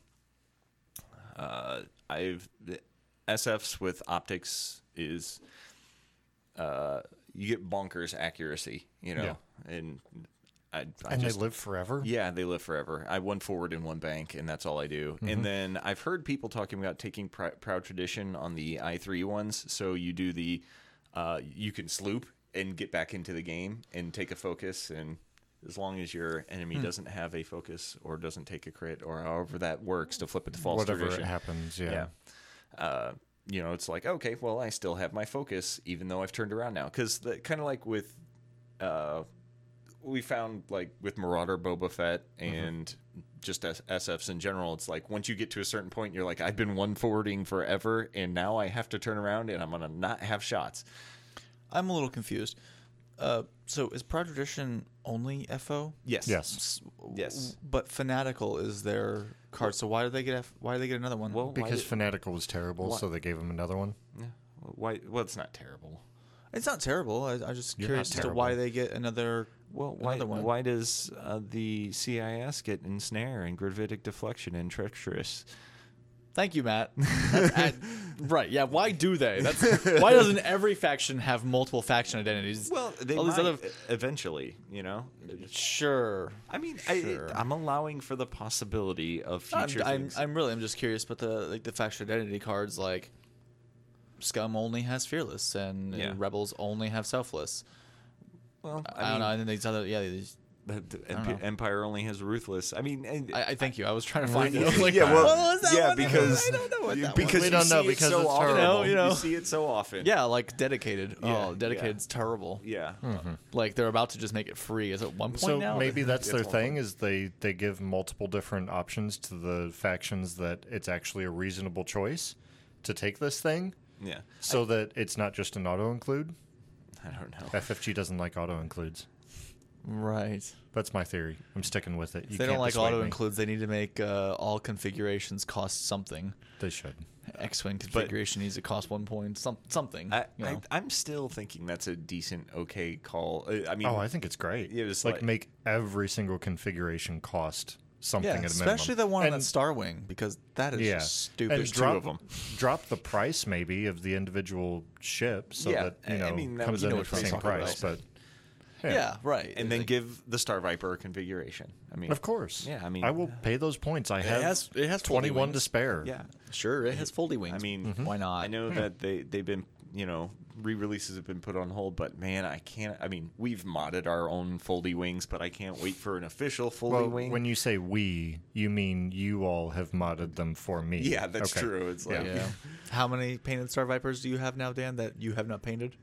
uh, I've the SFs with optics is uh, you get bonkers accuracy. You know, and I, I
and
just,
they live forever.
yeah, they live forever. I one forward in one bank, and that's all I do.
Mm-hmm.
And then I've heard people talking about taking pr- proud tradition on the i three ones. So you do the, uh, you can sloop and get back into the game and take a focus, and as long as your enemy
Hmm.
doesn't have a focus or doesn't take a crit or however that works to flip it to false
Whatever
tradition.
happens. Yeah.
Yeah. Uh, you know, it's like okay, well, I still have my focus, even though I've turned around now. Because kind of like with, uh, we found like with Marauder, Boba Fett, and just S- SFs in general, it's like once you get to a certain point, you're like, I've been one forwarding forever, and now I have to turn around, and I'm gonna not have shots.
I'm a little confused. Uh, so is Proud Tradition only FO?
Yes.
Yes.
Yes.
But Fanatical is their card. So why did they get F- why did they get another one?
Well,
Because
did-
Fanatical was terrible,
Why-
so they gave him another one.
Yeah. Why? Well, it's not terrible.
it's not terrible. I, I'm just
You're
curious
not
as to why
terrible.
they get another.
Well, why,
Another one.
why does uh, the CIS get Ensnare and Gravitic Deflection and Treacherous?
Thank you, Matt. <laughs> Right? Yeah. Why do they? That's why doesn't every faction have multiple faction identities?
Well, they
All
might
these other-
eventually, you know.
sure.
I mean,
Sure.
I, I'm allowing for the possibility of
I'm,
future
I'm,
things.
I'm really I'm just curious, but the like the faction identity cards like Scum only has fearless and
Yeah.
Rebels only have selfless.
well,
I, don't know. And then these other yeah. These,
The, the
don't
Emp- Empire only has ruthless. I mean, and-
I, I thank you. I was trying to find it.
Yeah,
like,
yeah, well,
what was that
yeah,
one?
because
I don't know what that
because
We
you
don't know
see it so
it's
often.
terrible.
You know?
You see it so often.
Yeah, like dedicated.
Yeah,
oh, dedicated's terrible.
yeah. Hmm. Uh-huh.
Like they're about to just make it free. Is it one point
So
now?
maybe that's their
it's one
thing is they they give multiple different options to the factions that it's actually a reasonable choice to take this thing,
Yeah.
so that it's not just an auto include.
I don't know.
FFG doesn't like auto includes.
Right.
That's my theory. I'm sticking with it. You
they don't
can't
like auto
me.
includes, they need to make uh, all configurations cost something.
They should.
X-wing configuration needs to cost one point. Some something.
I,
you know.
I, I'm still thinking that's a decent, okay call. Uh, I mean,
Oh, I think it's great.
Yeah, just
like,
like-
make every single configuration cost something
yeah,
at a
especially the one on
and,
that Star Wing because that is
yeah,
just stupid.
and
There's two
drop,
of 'em.
Drop the price maybe of the individual ship so
Yeah,
that you know
I mean, that
comes in
you know
at the same
one I'm talking
price.
about.
But
yeah. right.
and then
Like,
give the Star Viper a configuration. I mean,
of course,
Yeah, I mean,
I will pay those points. I have
has- it has
21 to spare.
Yeah.
sure it has foldy wings.
I mean, mm-hmm.
why not?
I know hmm. that they they've been you know re-releases have been put on hold, but man, I can't. I mean, we've modded our own foldy wings, but I can't wait for an official foldy
Well,
wing.
when you say we, you mean you all have modded them for me.
yeah, that's
Okay.
true. It's like
Yeah. <laughs> How many painted Star Vipers do you have now, Dan? That you have not painted?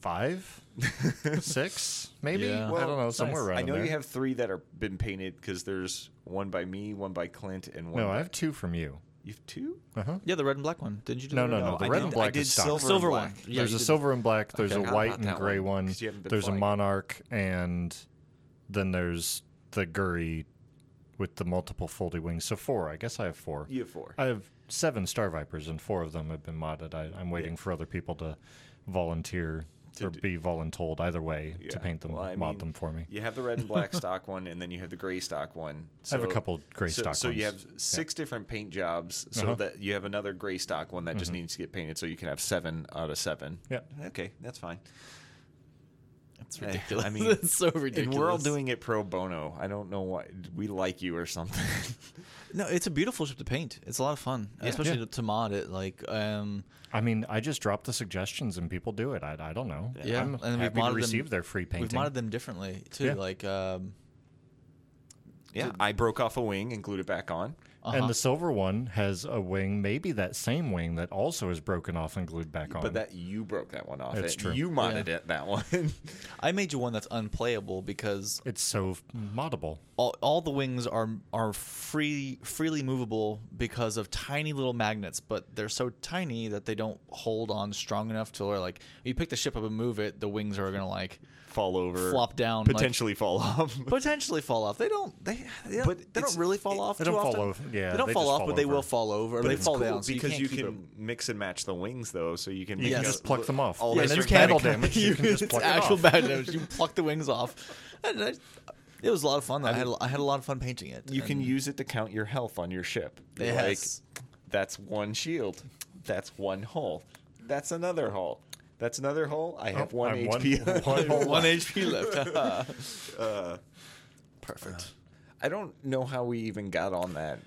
Five, <laughs> six, maybe.
Yeah.
I don't know, somewhere
nice.
around
I know
there.
you have three that are been painted because there's one by me, one by Clint, and one.
No,
by,
I have two from you.
You have two?
Uh huh.
Yeah, the red and black one. Didn't you do
No,
the
no,
red
no. The
I
red
did-
and
I
black
did
is stock.
silver,
Silver
and
one. Yeah,
there's a
did-
silver and black. There's
Okay,
a
I
white and gray
one,
one.
'cause you haven't
There's a monarch, and then there's the Guri with the multiple foldy wings. So four. I guess I have four.
You have four.
I have seven Star Vipers, and four of them have been modded. I, I'm waiting for other people to volunteer
To
or
do-
be voluntold either way
Yeah.
to paint them,
Well, I
mod
mean,
them for me.
You have the red and black <laughs> stock one, and then you have the gray stock one.
I have a couple gray
so,
stock
So you have six different paint jobs, so
Uh-huh.
that you have another gray stock one that just needs to get painted, so you can have seven out of seven.
Yeah.
Okay, that's fine.
It's
Eh,
ridiculous.
I mean, <laughs>
it's so ridiculous.
And we're all doing it pro bono. I don't know why we like you or something. <laughs>
No, it's a beautiful ship to paint. It's a lot of fun, especially
Yeah.
To, to mod it. Like, um,
I mean, I just drop the suggestions and people do it. I, I don't know.
Yeah,
I'm
and we've
happy
modded
to
them-
their free painting.
we've modded them differently too.
Yeah.
Like, um,
yeah, I broke off a wing and glued it back on.
Uh-huh.
And the silver one has a wing, maybe that same wing that also is broken off and glued back on.
But that you broke that one off.
That's
It-
true.
You modded it that one. <laughs>
I made you one that's unplayable because
it's so moddable.
all, all the wings are are free freely movable because of tiny little magnets, but they're so tiny that they don't hold on strong enough to where like you pick the ship up and move it, the wings are gonna like
fall over,
Flop down, like-
potentially fall off. <laughs>
potentially fall off. They don't. They. They don't,
But
they don't really fall
it-
off.
They
too
don't fall
often.
over. Yeah,
they don't
they
fall off,
fall
but they will fall over.
But
they fall
cool
down so
because
you,
you,
can't keep
can mix and match the wings though, so you can
You can just pluck them off.
all
yeah,
this
and it's
mechanic-
battle damage. You can just pluck
actual
off.
bad damage. You pluck the wings off. It was a lot of fun. Though. I, had I had a lot of fun painting it.
You can use it to count your health on your ship.
Yes.
Like, that's one shield. That's one hull. That's another hull. That's another hull. I have
Oh,
one
I'm
HP. <laughs>
one- one hull
one
left.
HP left. <laughs>
Uh,
Perfect.
I don't know how we even got on that.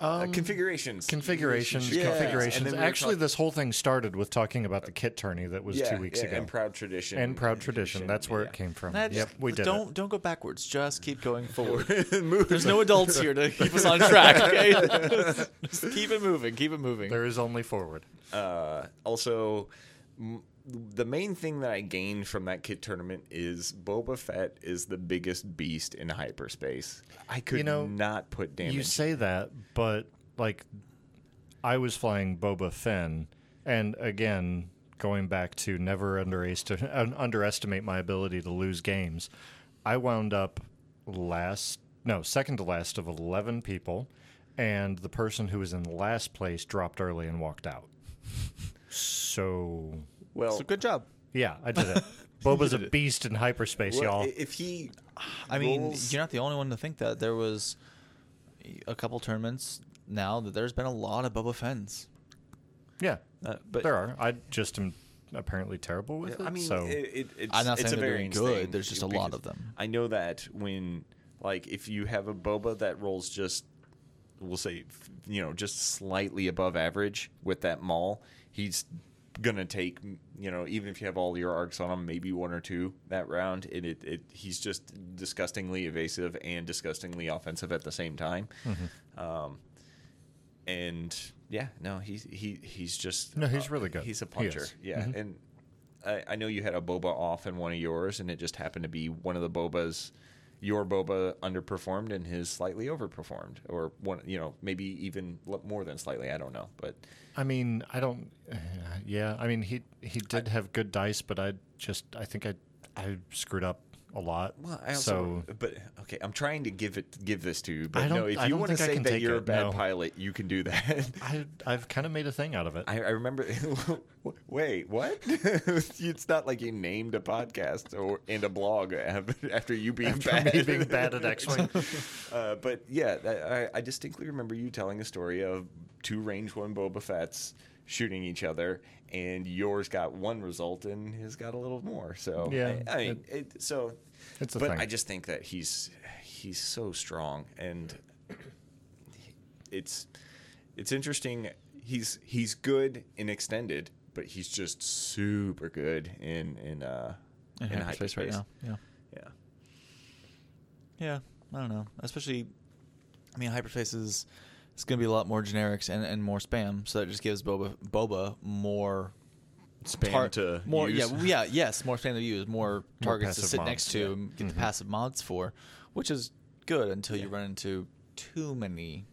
Uh,
Um,
configurations.
Configurations,
Yeah.
configurations.
And then we
Actually,
talk-
this whole thing started with talking about the kit tourney that was
yeah,
two weeks
yeah,
ago.
And proud tradition.
And proud tradition. That's where
yeah.
it came from.
That's-
yep, we did
don't
it.
don't go backwards. Just keep going <laughs> forward. There's no adults here to keep us on track. Okay, just keep it moving. Keep it moving.
There is only forward.
Uh, also, m- the main thing that I gained from that kit tournament is Boba Fett is the biggest beast in hyperspace. I could
You know,
not put damage.
You say that, but like, I was flying Boba Fenn, and again, going back to never underestimate, underestimate my ability to lose games, I wound up last, no, second to last of 11 people, and the person who was in last place dropped early and walked out. So,
Well,
So good job.
yeah, I did it. <laughs> Boba's a beast in hyperspace,
well,
y'all.
if he,
I mean,
rolls-
you're not the only one to think that. There was a couple tournaments now that there's been a lot of Boba Fenns.
yeah,
uh, but
there are. I just am apparently terrible with it.
I mean,
so
it, it, it's,
I'm not
it's
saying
a
they're
varying
doing good,
thing,
there's just a lot of them.
I know that when, like, if you have a boba that rolls just, we'll say, you know, just slightly above average with that maul, he's gonna take, you know, even if you have all your arcs on him, maybe one or two that round, and it, it he's just disgustingly evasive and disgustingly offensive at the same time.
Mm-hmm.
Um, and yeah, no, he's he he's just
No, he's really good.
He's a puncher.
is.
Yeah,
Mhm.
and I, I know you had a boba off in one of yours, and it just happened to be one of the bobas. Your boba underperformed and his slightly overperformed, or one, you know, maybe even more than slightly. I don't know, but
I mean, I don't. <sighs> Yeah, I mean, he he did have good dice, but I just I think I I screwed up a lot.
well, I also,
so
but okay, I'm trying to give it give this to you, but
I
no, if you want to
I
say
can
that
take
you're a bad
no.
pilot, you can do that. <laughs>
I I've kind of made a thing out of it.
I, I remember. <laughs> wait, what? <laughs> it's not like you named a podcast or and a blog after you being
After
bad.
me being bad at X-Wing.
uh, but yeah, I, I distinctly remember you telling a story of two range one Boba Fett's shooting each other, and yours got one result, and his got a little more. So
Yeah,
I, I mean, it, so.
It's a
but
thing.
I just think that he's he's so strong, and it's it's interesting. He's he's good in extended, but he's just super good in in uh
In,
in
hyperspace right now. Yeah.
Yeah.
Yeah, I don't know. Especially, I mean, hyperspace is it's going to be a lot more generics and, and more spam, so that just gives Boba Boba more
Spam
tar-
to
more.
use.
Yeah, yeah, yes, more spam to use, more targets to sit
mods,
next to
yeah.
and get the mm-hmm. passive mods for, which is good until you run into too many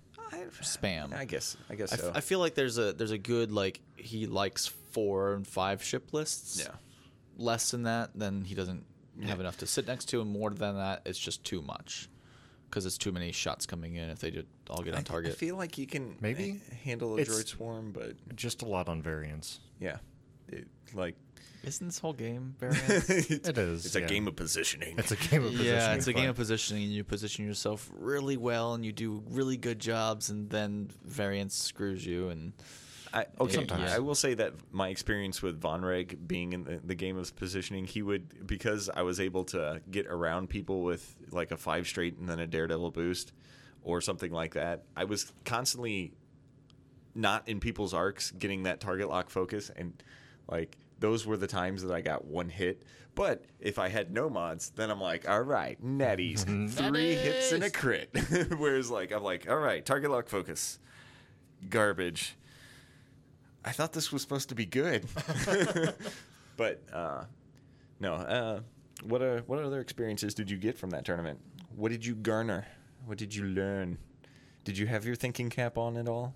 spam.
I guess I guess
I, f-
so.
I feel like there's a there's a good like he likes four and five ship lists.
Yeah.
Less than that, then he doesn't have enough to sit next to, and more than that, it's just too much because it's too many shots coming in if they did all get
I-
on target.
I feel like you can
Maybe.
h- handle a
It's-
droid swarm, but
just a lot on variance.
yeah, it, like
Isn't this whole game <laughs> variant?
it's,
It is,
It's a
yeah.
game of positioning.
It's a game of <laughs> positioning.
yeah, it's a game of positioning, and you position yourself really well, and you do really good jobs, and then variance screws you, and
I, oh, okay,
Sometimes.
I will say that my experience with Von Reg being in the, the game of positioning, he would because I was able to get around people with like a five straight and then a daredevil boost or something like that. I was constantly not in people's arcs getting that target lock focus and like those were the times that I got one hit. But if I had no mods, then I'm like, all right, netties, <laughs> three hits and a crit. <laughs> Whereas like I'm like, all right, target lock focus, garbage. I thought this was supposed to be good, <laughs> but uh, no. Uh, what are what other experiences did you get from that tournament? What did you garner? What did you learn? Did you have your thinking cap on at all?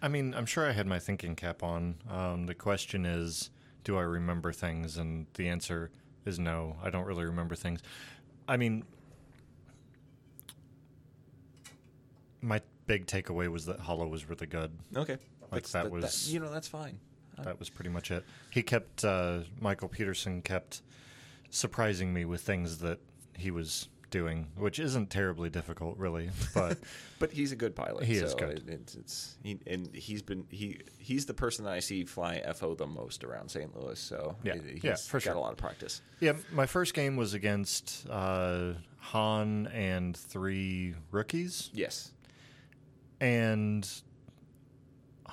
I mean, I'm sure I had my thinking cap on. Um, the question is, do I remember things? And the answer is no. I don't really remember things. I mean, my big takeaway was that Holo was really good.
Okay,
Like, that was-
you know that's fine. Uh,
That was pretty much it. He kept uh, Michael Peterson kept surprising me with things that he was doing, which isn't terribly difficult, really. But <laughs>
But he's a good pilot.
He is good.
It, it's, it's he, and he's been he he's the person that I see fly FO the most around St. Louis. So
Yeah.
he- he's
Yeah, for
got
sure.
a lot of practice.
yeah, my first game was against uh, Han and three rookies.
Yes.
and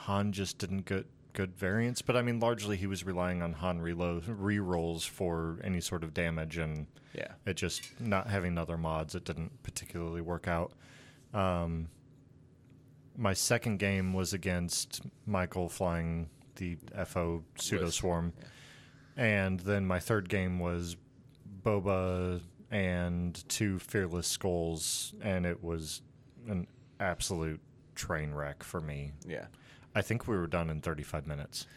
Han just didn't get good variance. But I mean, largely he was relying on Han reload re-rolls for any sort of damage, and
Yeah.
it just not having other mods, it didn't particularly work out. Um, my second game was against Michael flying the FO pseudo swarm, and then my third game was Boba and two fearless skulls, and it was an absolute train wreck for me.
Yeah.
I think we were done in 35 minutes.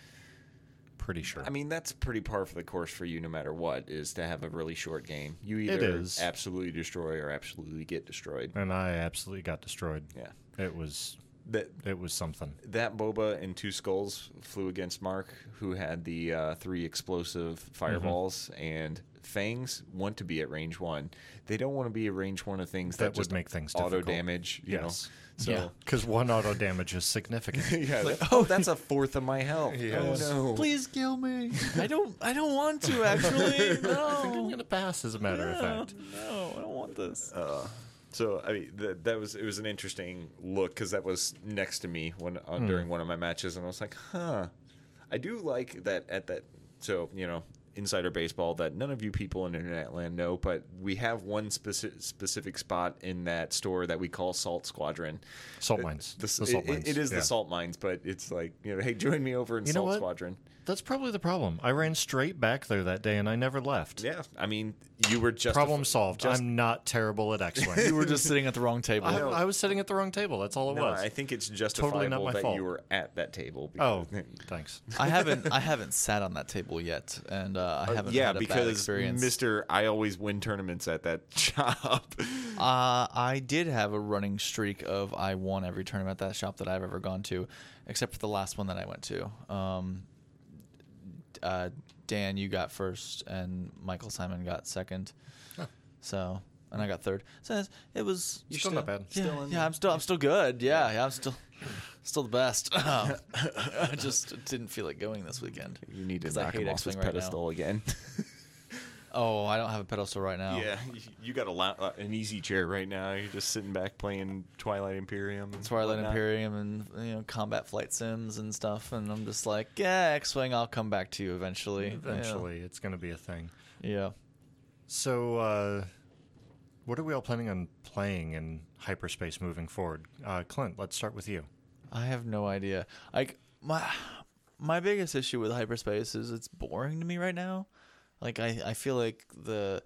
pretty sure.
I mean, that's pretty par for the course for you, no matter what, is to have a really short game. You either
is.
absolutely destroy or absolutely get destroyed.
and I absolutely got destroyed.
Yeah.
It was
That
it was something.
that boba and two skulls flew against Mark, who had the uh, three explosive fireballs,
Mm-hmm.
and fangs want to be at range one. They don't want to be at range one of things that,
That would
just
make things
auto
difficult.
damage. You
Yes.
know, so
Yeah.
Because one auto damage is significant. <laughs>
yeah, that- oh, that's <laughs> a fourth of my health.
Yes.
Oh no,
Please kill me. I don't. I don't want to actually. <laughs> No, I'm
gonna pass as a matter of fact.
no, I don't want this.
Uh, so I mean, that, that was it was an interesting look because that was next to me when uh, during one of my matches, and I was like, huh. I do like that at that. So you know, insider baseball that none of you people in internet land know, but we have one specific specific spot in that store that we call Salt Squadron.
Salt mines.
The,
The salt
it-
mines.
it is
yeah.
the salt mines, but it's like you know, hey, join me over in
You
Salt? Squadron.
That's probably the problem. I ran straight back there that day and I never left.
Yeah, I mean, you were just
Problem solved.
just-
I'm not terrible at X-wing. <laughs>
You were just sitting at the wrong <laughs> table.
I, I was sitting at the wrong table. That's all it
No,
was.
I think it's
just
Totally
not my
that
fault.
you were at that table.
oh, <laughs> thanks.
I haven't. I haven't sat on that table yet, and uh, I haven't
yeah,
had a bad
because
experience.
Mister, I always win tournaments at that shop.
Uh, I did have a running streak of I won every tournament at that shop that I've ever gone to, except for the last one that I went to. Um, uh, Dan, you got first, and Michael Simon got second. So, and I got third. So it was
You're still not bad.
Yeah,
Still in
yeah, I'm still I'm still good. Yeah, yeah, I'm still still the best. <laughs> <laughs> I just didn't feel like going this weekend.
you need to
I
knock
hate
him off his
X-Wing right now.
pedestal again. <laughs>
Oh, I don't have a pedestal right now.
Yeah, you- <laughs> you got a lou- uh, an easy chair right now. You're just sitting back playing Twilight Imperium. and
Twilight
whatnot.
Imperium and you know combat flight sims and stuff, and I'm just like, yeah, X-wing, I'll come back to you eventually. Yeah.
Eventually, it's going to be a thing.
Yeah.
So, uh, what are we all planning on playing in hyperspace moving forward? Uh, Clint, let's start with you.
I have no idea. Like my my biggest issue with hyperspace is it's boring to me right now. Like I, I feel like the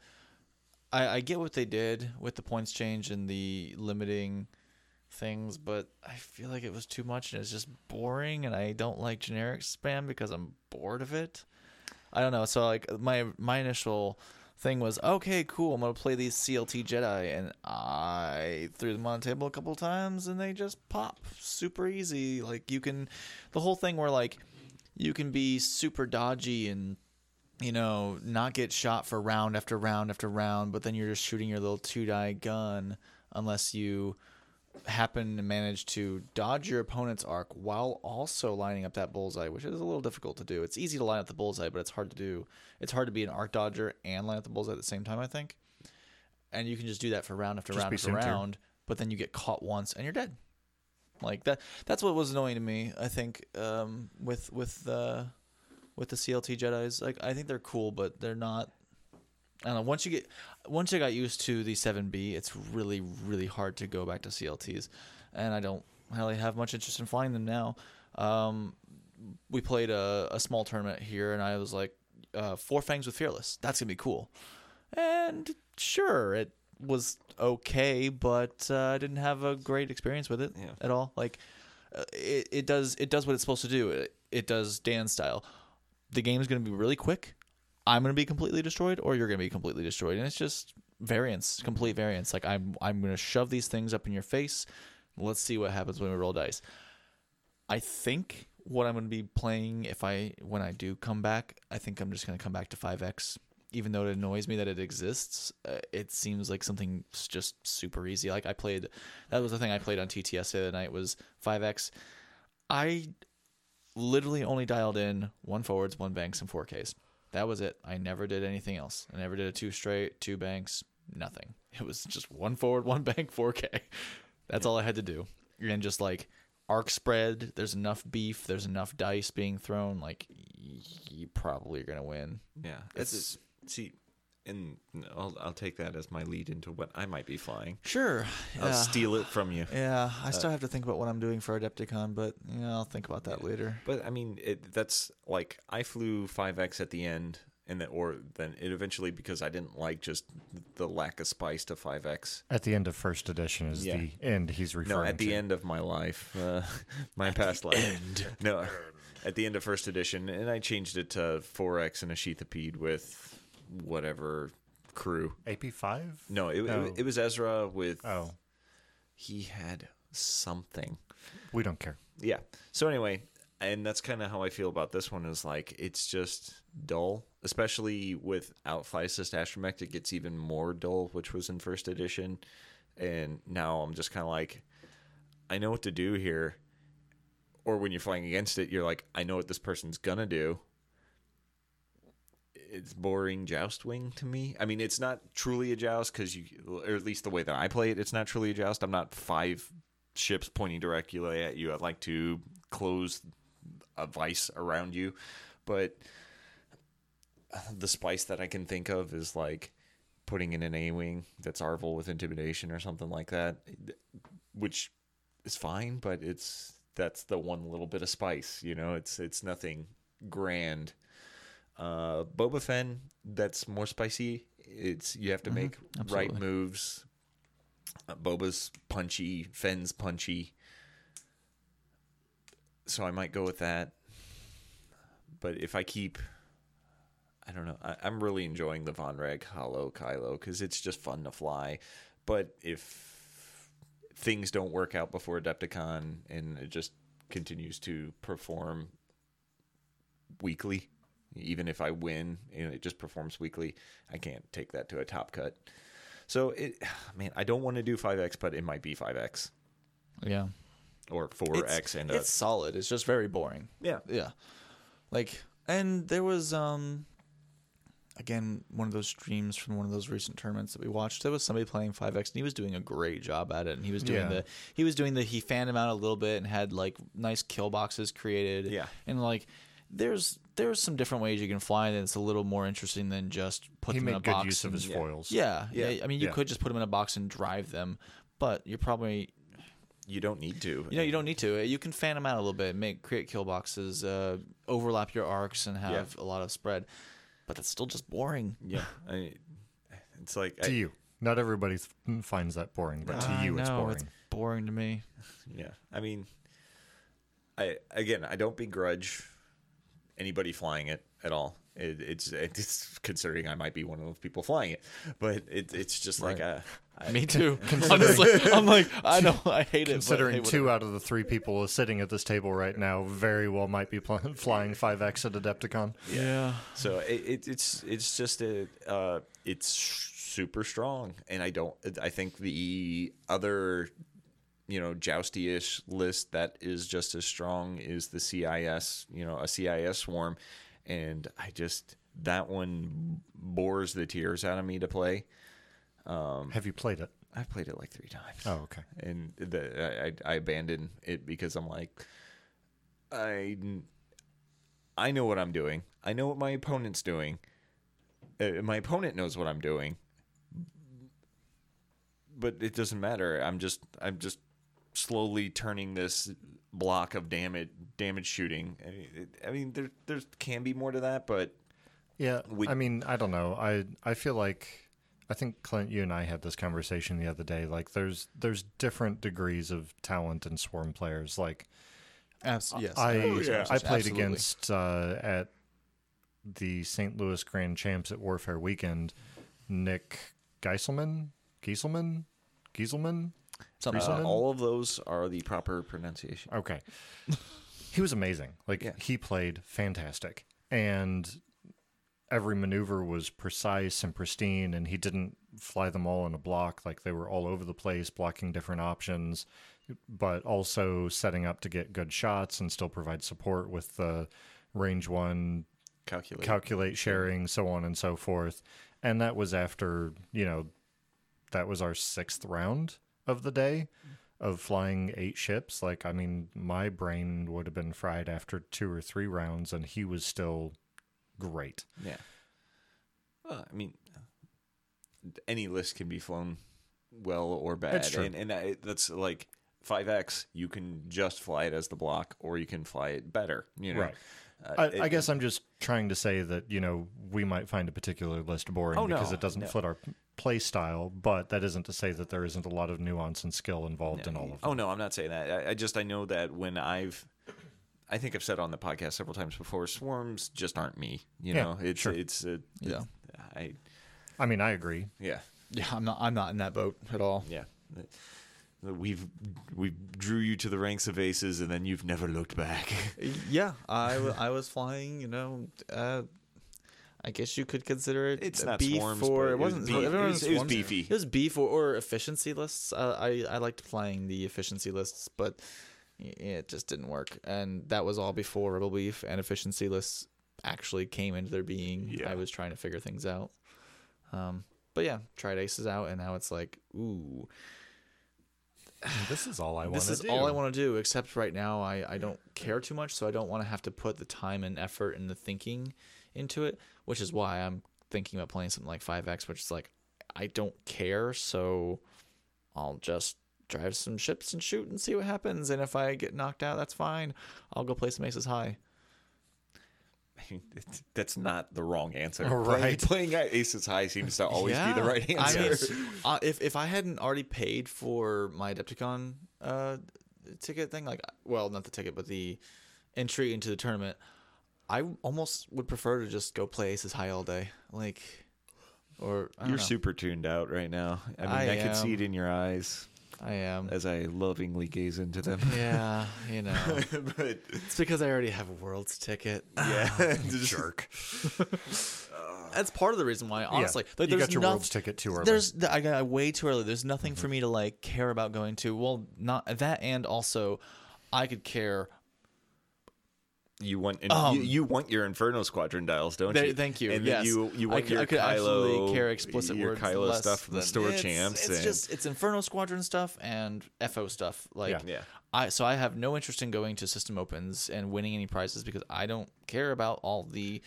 I, I get what they did with the points change and the limiting things, but I feel like it was too much and it's just boring and I don't like generic spam because I'm bored of it. I don't know. So like my my initial thing was okay, cool. I'm gonna play these CLT Jedi, and I threw them on the table a couple times, and they just pop super easy. Like you can, the whole thing where like you can be super dodgy and you know not get shot for round after round after round, but then you're just shooting your little two die gun unless you happen to manage to dodge your opponent's arc while also lining up that bullseye, which is a little difficult to do. It's easy to line up the bullseye, but it's hard to do. It's hard to be an arc dodger and line up the bullseye at the same time, I think. And you can just do that for round after
Just
round after round, but then you get caught once and you're dead. Like that. That's what was annoying to me. I think um, with with uh, with the CLT Jedi's, like I think they're cool, but they're not. I don't know. Once you get, once I got used to the 7B, it's really, really hard to go back to CLTs, and I don't really have much interest in flying them now. Um, we played a, a small tournament here, and I was like, uh, four fangs with fearless. That's gonna be cool. And sure, it was okay, but uh, I didn't have a great experience with it
Yeah.
at all. Like, uh, it, it does it does what it's supposed to do. It, it does Dan style. The game is going to be really quick. I'm going to be completely destroyed, or you're going to be completely destroyed, and it's just variance, complete variance. Like I'm I'm going to shove these things up in your face. Let's see what happens when we roll dice. I think what I'm going to be playing if I when I do come back, I think I'm just going to come back to 5x. Even though it annoys me that it exists, uh, it seems like something just super easy. Like I played, that was the thing I played on TTS the other night was 5x. I literally only dialed in one forwards, one banks, and four Ks. That was it. I never did anything else. I never did a two straight, two banks, nothing. It was just one forward, one bank, four K. That's all I had to do. And just like arc spread, there's enough beef, there's enough dice being thrown. Like you probably are gonna win.
Yeah,
It's-
it's see, and I'll I'll take that as my lead into what I might be flying.
Sure.
I'll steal it from you.
Yeah, I still have to think about what I'm doing for Adepticon, but yeah, I'll think about that later.
But I mean, it, that's like I flew 5x at the end, and then or then it eventually because I didn't like just the lack of spice to 5x.
At the end of first edition is
Yeah.
the end he's referring to.
No, at the
to.
end of my life, uh, <laughs> my past life. No, at the end of first edition, and I changed it to 4x and a Sheathipede with whatever crew.
AP five?
No, it,
No.
it, oh. it was Ezra with.
Oh,
He had something.
we don't care.
Yeah. So anyway, and that's kind of how I feel about this one. Is like it's just dull, especially with Fly Assist Astromech. It gets even more dull, which was in first edition, and now I'm just kind of like, I know what to do here. Or when you're flying against it, you're like, I know what this person's gonna do. It's boring joust wing to me. I mean, it's not truly a joust because you, or at least the way that I play it, it's not truly a joust. I'm not five ships pointing directly at you. I'd like to close a vice around you, but the spice that I can think of is like putting in an A wing that's Arvel with intimidation or something like that, which is fine, but it's that's the one little bit of spice, you know. It's it's nothing grand. Uh, Boba Fenn, that's more spicy. It's you have to make right moves. Uh, Boba's punchy, Fenn's punchy. So I might go with that. But if I keep, I don't know. I, I'm really enjoying the Von Reg Holo Kylo because it's just fun to fly. But if things don't work out before Adepticon and it just continues to perform weekly, even if I win and it just performs weekly, I can't take that to a top cut. So it, <sighs> man, I don't want to do 5x, but it might be 5x
Yeah.
or 4x
it's,
and a,
it's solid. It's just very boring.
yeah,
Yeah. Like and there was um again one of those streams from one of those recent tournaments that we watched. There was somebody playing 5x and he was doing a great job at it and he was doing
Yeah.
the he was doing the he fanned him out a little bit and had like nice kill boxes created.
Yeah.
And like there's there's some different ways you can fly and it's a little more interesting than just put
He
them in a
made good
box
use of his
Yeah.
foils.
yeah, yeah,
Yeah.
I mean, you
Yeah.
could just put them in a box and drive them, but you're probably
you don't need to.
you know, you don't need to. You can fan them out a little bit, make create kill boxes, uh, overlap your arcs, and have a lot of spread. But that's still just boring.
Yeah, I, it's like
To
I,
you, not everybody finds that boring, but to
I
you, it's
know,
boring.
It's boring to me.
Yeah, I mean, I again, I don't begrudge anybody flying it at all. It, it's it's considering I might be one of those people flying it, but it, it's just like
Right.
a. I,
Me too. <laughs> Honestly, I'm like, I <laughs> know, I hate it.
Considering
but, hey,
two out of the three people sitting at this table right now very well might be pl- <laughs> flying 5x at Adepticon.
yeah,
So it, it, it's it's just a uh, it's super strong, and I don't. I think the other, you know, jousty-ish list that is just as strong is the CIS. You know, a CIS swarm, and I just that one bores the tears out of me to play.
Have you played it?
I've played it like three times
Oh, okay.
and the, I, I abandoned it because I'm like, I, I know what I'm doing. I know what my opponent's doing. Uh, my opponent knows what I'm doing, but it doesn't matter. I'm just I'm just slowly turning this block of damage damage shooting. I mean, it- I mean there there can be more to that, but
Yeah,
We-
I mean, I don't know. I I feel like I think Clint, you and I had this conversation the other day. Like, there's there's different degrees of talent in Swarm players. Like,
Abs- yes.
I
Oh, yeah.
I played
Absolutely.
against uh, at the St. Louis Grand Champs at Warfare Weekend. Nick Geiselman, Gieselman, Gieselman.
Something
uh, all of those are the proper pronunciation.
Okay. <laughs> he was amazing. Like
Yeah.
he played fantastic. And every maneuver was precise and pristine and he didn't fly them all in a block like they were all over the place blocking different options but also setting up to get good shots and still provide support with the range 1
Calculate.
calculate sharing so on and so forth and that was after you know that was our sixth round of the day of flying eight ships like i mean my brain would have been fried after two or three rounds and he was still great
Yeah. Well, I mean, any list can be flown well or bad,
That's true.
and and I, that's like five X. You can just fly it as the block, or you can fly it better. You know,
Right.
Uh,
I,
it-
I guess i'm just trying to say that you know we might find a particular list boring
Oh, no,
because it doesn't
no.
fit our play style but that isn't to say that there isn't a lot of nuance and skill involved in all of them
Oh no, I'm not saying that. I, I just I know that when I've I think I've said on the podcast several times before. Swarms just aren't me. You
Yeah,
know, it's
sure.
it's uh,
Yeah.
I
I mean, I agree.
yeah
Yeah, I'm not. I'm not in that boat at all.
yeah. We've we drew you to the ranks of aces, and then you've never looked back. <laughs>
Yeah, I, I was flying. You know, uh, I guess you could consider it.
It's not
beef
swarms,
or
but
it
it was
wasn't.
beef.
it
It
wasn't
was- it was beefy.
It was beef or, or efficiency lists. Uh, I I liked flying the efficiency lists, but it just didn't work. And that was all before Rebel Beef and efficiency lists actually came into their being.
Yeah.
I was trying to figure things out. Um, but yeah, tried aces out, and now it's like, ooh, <sighs>
This is all I want
this is
do.
all I want to do. Except right now, I I don't care too much, so I don't want to have to put the time and effort and the thinking into it. Which is why I'm thinking about playing something like 5X, which is like I don't care, so I'll just drive some ships and shoot and see what happens. And if I get knocked out, that's fine. I'll go play some Aces High. <laughs>
That's not the wrong answer. <laughs>
Right.
Playing, playing aces high seems to always be the right answer.
I mean, uh, if if I hadn't already paid for my Adepticon uh, ticket thing, like, well, not the ticket, but the entry into the tournament, I almost would prefer to just go play Aces High all day, like, or I don't
You're
know.
super tuned out right now. I mean,
I
I, can see it in your eyes
I am.
as I lovingly gaze into them.
Yeah, you know, <laughs>
but
it's because I already have a Worlds ticket. <laughs>
yeah, <laughs>
jerk.
That's part of the reason why, honestly. Like,
you got your
noth-
world's ticket too early.
There's I got way too early. There's nothing for mm-hmm. me to like care about going to. Well, not that, and also, I could care.
You want
Um,
you, you want your Inferno Squadron dials, don't
There,
you?
thank you.
And
yes,
then you you want
could,
your
I could
Kylo,
care explicit
your
words.
Kylo stuff from the store
it's,
champs.
It's
and-
just it's Inferno Squadron stuff and FO stuff. Like
Yeah.
Yeah.
I so I have no interest in going to system opens and winning any prizes because I don't care about all the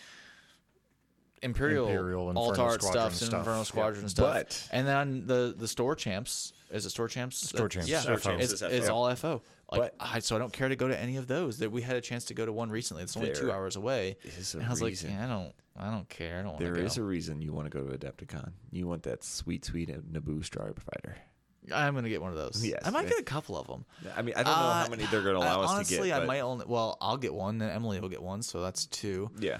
Imperial,
Imperial, Inferno
alt art stuff and
stuff.
Inferno
Yeah.
Squadron stuff.
But-
and then the the store champs is it store champs?
Store
Uh,
champs,
Yeah,
Store champs
It's,
is
it's all FO. Like
But-
I, so I don't care to go to any of those. That we had a chance to go to one recently. It's only two hours away.
is a
and I was
reason.
like, yeah, I don't, I don't care. I don't want to
There
go.
is a reason you want to go to Adepticon. You want that sweet, sweet Naboo Starfighter.
I'm gonna get one of those. <laughs>
Yes.
I might get a couple of them.
I mean, I don't know how uh, many they're going to allow us
honestly,
to get.
Honestly,
I
might only. Well, I'll get one, then Emily will get one, so that's two.
Yeah.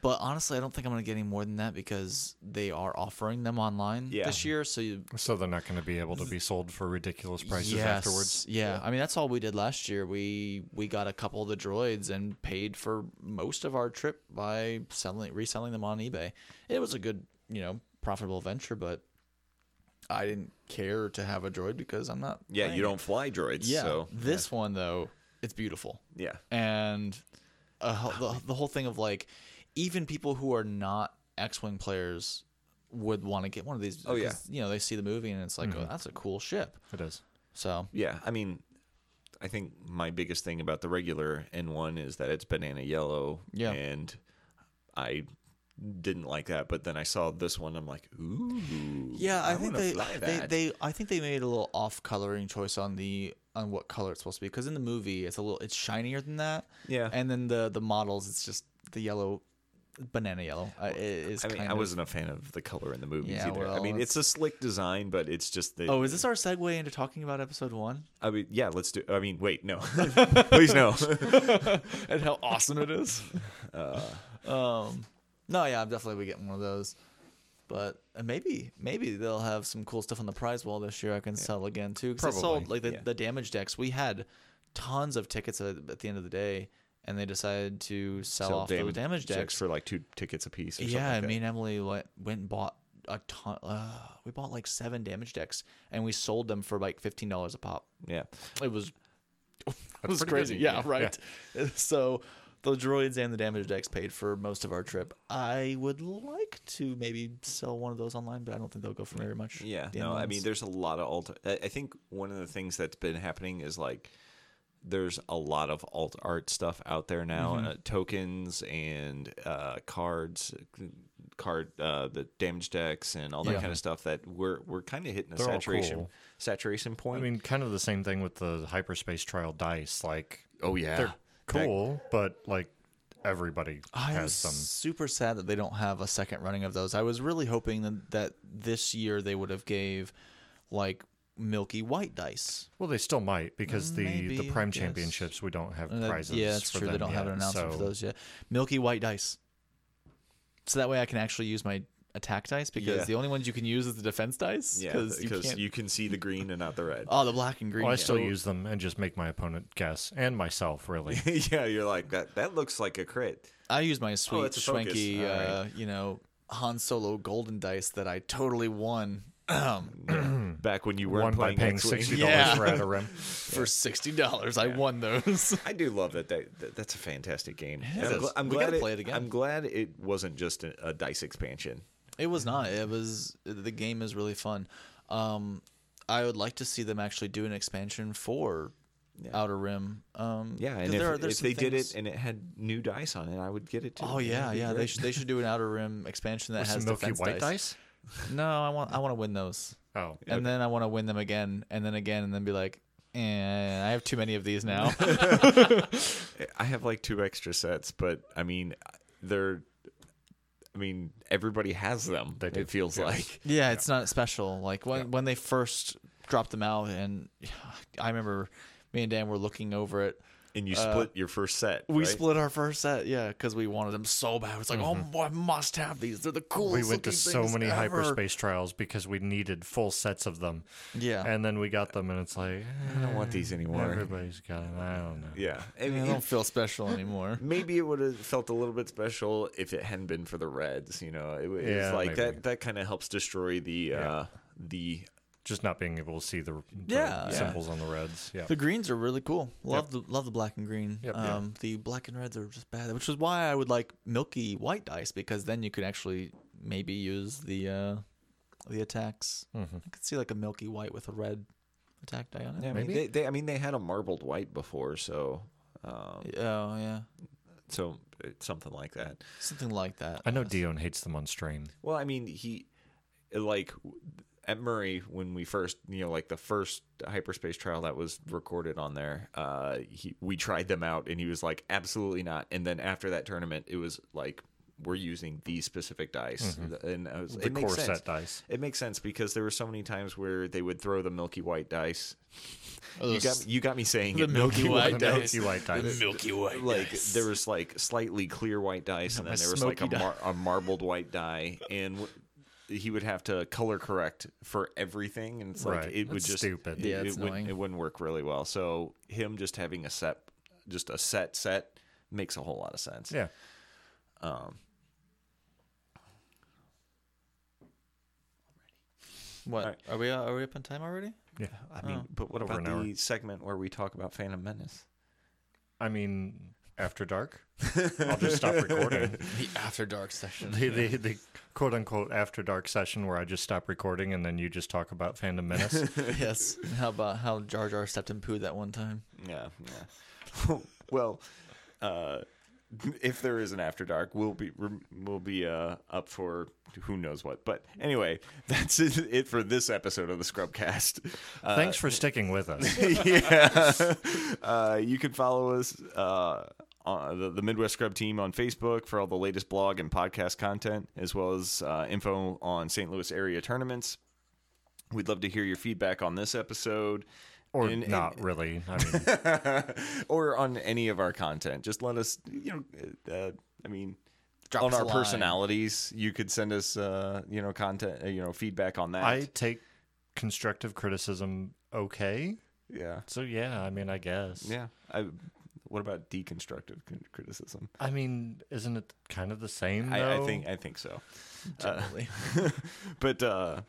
But honestly, I don't think I'm gonna get any more than that because they are offering them online
Yeah.
this year. So you
so they're not going to be able to be sold for ridiculous prices
yes,
afterwards.
Yeah. I mean that's all we did last year. We we got a couple of the droids and paid for most of our trip by selling reselling them on eBay. It was a good, you know, profitable venture, but I didn't care to have a droid because I'm not.
Yeah, you don't fly droids.
Yeah.
So
this one though, it's beautiful,
yeah.
and uh, the the whole thing of like, even people who are not X-wing players would want to get one of these.
Oh, yeah.
you know they see the movie and it's like, mm-hmm. oh, that's a cool ship.
It is.
So
Yeah, I mean, I think my biggest thing about the regular N1 is that it's banana yellow.
Yeah.
And I didn't like that, but then I saw this one. I'm like, ooh.
Yeah, I, think they,
fly
they they I think they made a little off coloring choice on the on what color it's supposed to be because in the movie it's a little it's shinier than that.
Yeah.
and then the the models it's just the yellow, banana yellow. Uh, is
I mean, I
of-
wasn't a fan of the color in the movies
Yeah,
either. I
well,
mean, it's a slick design, but it's just the.
Oh, is this our segue into talking about episode one
I mean, yeah. Let's do. I mean, wait, no, <laughs> <laughs> please no. <laughs>
and how awesome it is? um, no, yeah, I'm definitely getting one of those. But uh, maybe maybe they'll have some cool stuff on the prize wall this year. I can sell again too. Because I sold like the,
yeah.
the damage decks. We had tons of tickets at, at the end of the day, and they decided to sell,
Sell
off those damage decks.
for like two tickets a piece.
Yeah,
something like
me and Emily went, went and bought a ton. Uh, we bought like seven damage decks, and we sold them for like fifteen dollars a pop.
yeah.
It was <laughs> it was crazy. Yeah,
Yeah.
right. <laughs> So the droids and the damage decks paid for most of our trip. I would like to maybe sell one of those online, but I don't think they'll go for very much.
Yeah, no, I mean, there's a lot of alt. I I think one of the things that's been happening is like there's a lot of alt art stuff out there now,
Mm-hmm.
uh, tokens and uh, cards, card uh, the damage decks and all that
Yeah.
kind of stuff. That we're we're kind of hitting a
They're all
saturation
cool.
saturation point I
mean, kind of the same thing with the hyperspace trial dice. Like,
oh yeah,
they're cool, but like everybody
I
has some
super sad that they don't have a second running of those. I was really hoping that, that this year they would have gave like milky white dice.
Well, they still might because the
Maybe,
the prime championships we don't have
Uh,
prizes.
yeah, that's
for
true. They don't have an
yet,
announcement for those yet. Milky white dice. So that way I can actually use my attack dice because
Yeah.
the only ones you can use is the defense dice.
Yeah,
because you can't.
you can see the green and not the red.
oh, the black and green.
Well, I still
So-
use them and just make my opponent guess and myself really. <laughs>
yeah, you're like that. That looks like a crit.
I use my sweet
it's a focus.
schwanky, uh, you know, Han Solo golden dice that I totally won <clears throat> um,
Back when you weren't
One by
playing
paying
X-Wing.
sixty dollars
Yeah.
for Outer Rim. <laughs>
for sixty dollars. I won those. <laughs>
I do love that. that, that that's a fantastic game.
It
I'm,
is.
gl- I'm
We
glad
gotta
it,
play it again.
I'm glad it wasn't just a, a dice expansion.
It was not. It was the game is really fun. Um, I would like to see them actually do an expansion for Outer Rim. Um,
Yeah,
'cause
and if,
there are-
if
some
they did it and it had new dice on it, I would get it too.
Oh yeah,
That'd
yeah. They should they should do an Outer Rim expansion that
With
has
some milky
defense
white
dice.
dice.
No, I want I want to win those,
Oh,
and then I want to win them again, and then again, and then be like, eh, I have too many of these now. <laughs>
I have like two extra sets, but I mean, they're. I mean, everybody has them.
They do,
It feels
yes.
like.
yeah, it's not special. Like when when they first dropped them out, and <sighs> I remember me and Dan were looking over it.
And you split your first set.
Uh, We
right?
split our first set, yeah, because we wanted them so bad. It's like, oh, boy, I must have these. They're the coolest.
we went to so many
ever.
hyperspace trials because we needed full sets of them.
Yeah,
And then we got them, and it's like
I don't want these anymore.
everybody's got them. I don't know.
Yeah. I
I don't feel special anymore. <laughs>
maybe it would have felt a little bit special if it hadn't been for the reds. You know, it, was
Yeah,
like
maybe.
that. That kind of helps destroy the uh, the.
Just not being able to see the, the
Yeah.
symbols on the reds. Yeah.
The greens are really cool. Love the love the black and green.
Yep, yeah.
um, The black and reds are just bad, which is why I would like milky white dice because then you could actually maybe use the uh, the attacks.
Mm-hmm.
I could see like a milky white with a red attack die on it.
Yeah, I mean,
Maybe.
they, they. I mean, they had a marbled white before, so. Um,
Oh yeah,
so it's something like that.
something like that.
I know Dion hates them on stream.
Well, I mean, he like at Murray when we first, you know, like the first hyperspace trial that was recorded on there. Uh, he we tried them out, and he was like, "Absolutely not." And then after that tournament, it was like, "We're using these specific dice," and I was,
The
it makes
core
sense.
set dice.
It makes sense because there were so many times where they would throw the milky white dice.
Oh,
You got you got me saying
the
it,
milky white
The
dice.
milky white dice.
milky white
like there was like slightly clear white dice, <laughs> and then there was like a, mar- a marbled white die, and w- he would have to color correct for everything, and it's like
Right.
it would
That's
just
stupid.
It,
Yeah,
it, wouldn't, it wouldn't work really well. So him just having a set, just a set set, makes a whole lot of sense.
Yeah.
Um,
What
Alright.
are we? Are we up on time already?
Yeah.
I mean,
Oh.
but what
Over
about
an hour.
the segment where we talk about Phantom Menace?
I mean, after dark. I'll just stop recording. <laughs>
The after dark session.
The, the, the quote unquote after dark session where I just stop recording and then you just talk about Phantom Menace. <laughs>
yes. How about how Jar Jar stepped in poo that one time?
Yeah, yeah. <laughs> well, uh, if there is an after dark, we'll be we'll be uh, up for who knows what. But anyway, that's it, it for this episode of the Scrubcast. Uh,
Thanks for sticking with us.
yeah, uh, you can follow us. Uh, the, the Midwest Scrub team on Facebook for all the latest blog and podcast content, as well as uh, info on St. Louis area tournaments. We'd love to hear your feedback on this episode.
Or
And- and-
not really. I <laughs> mean,
or on any of our content. Just let us, you know, uh, I mean,
Drop
on our
line.
personalities, you could send us, uh, you know, content, uh, you know, feedback on that.
I take constructive criticism okay.
yeah,
So yeah, I mean, I guess.
yeah. I, what about deconstructive criticism?
I mean, isn't it kind of the same?
I, I think I think so. <laughs>
Generally. <laughs>
but uh,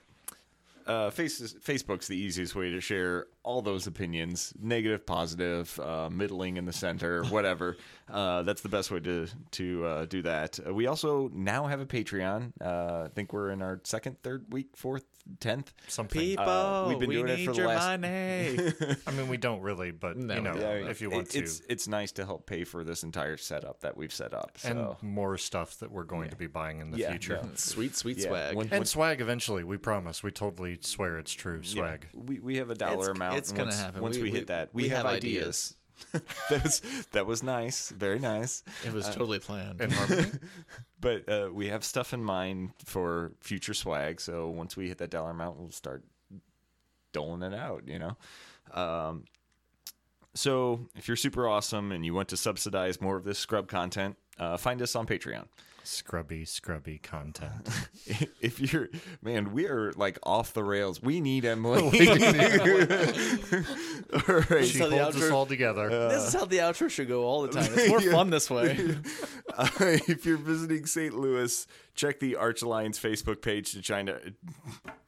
uh, face, Facebook's the easiest way to share all those opinions negative, positive, uh, middling in the center, <laughs> whatever. uh, that's the best way to, to uh, do that. Uh, we also now have a Patreon. Uh, I think we're in our second, third week, fourth, tenth.
something.
People,
Uh, we've been
we
doing it
need
for the
your
last-
money. <laughs>
I mean, we don't really, but
No,
you know,
we don't.
if you
It-
want to,
it's, it's nice to help pay for this entire setup that we've set up. So.
and more stuff that we're going to be buying in the
Yeah,
future.
yeah. <laughs>
sweet, sweet
Yeah,
swag.
when-
And swag eventually, we promise. We totally swear it's true.
Yeah,
Swag.
we, we have a dollar
It's-
amount.
It's gonna
once,
happen.
Once we,
We-
hit that, we,
we
have,
have
ideas. <laughs> that was that was nice, very nice.
it was totally planned.
In. <laughs>
But uh, we have stuff in mind for future swag. So once we hit that dollar amount, we'll start doling it out, you know. Um, so if you're super awesome and you want to subsidize more of this scrub content, uh, find us on Patreon.
Scrubby, scrubby content. <laughs>
if you're man, we are like off the rails. We need Emily. <laughs> <laughs> all right.
she
how the
holds us all together.
this is how the outro should go all the time. It's more fun this way.
Uh, if you're visiting St. Louis, check the Arch Alliance Facebook page to try to.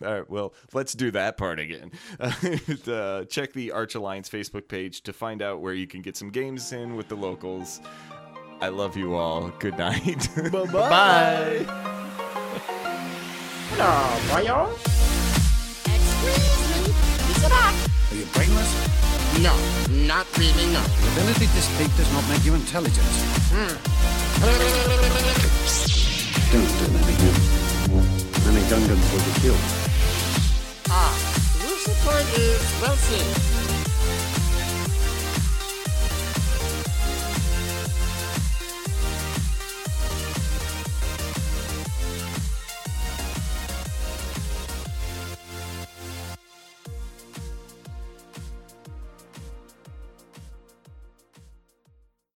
All right, well, let's do that part again. Uh, check the Arch Alliance Facebook page to find out where you can get some games in with the locals. I love you all. Good night. <laughs>
Bye.
Hello, boyo.
Excuse me. Is it up?
Are you brainless?
No, not really, no.
The ability to speak does not make you intelligent. Don't do that again. Many Gungans will be killed.
Ah, your support is well seen.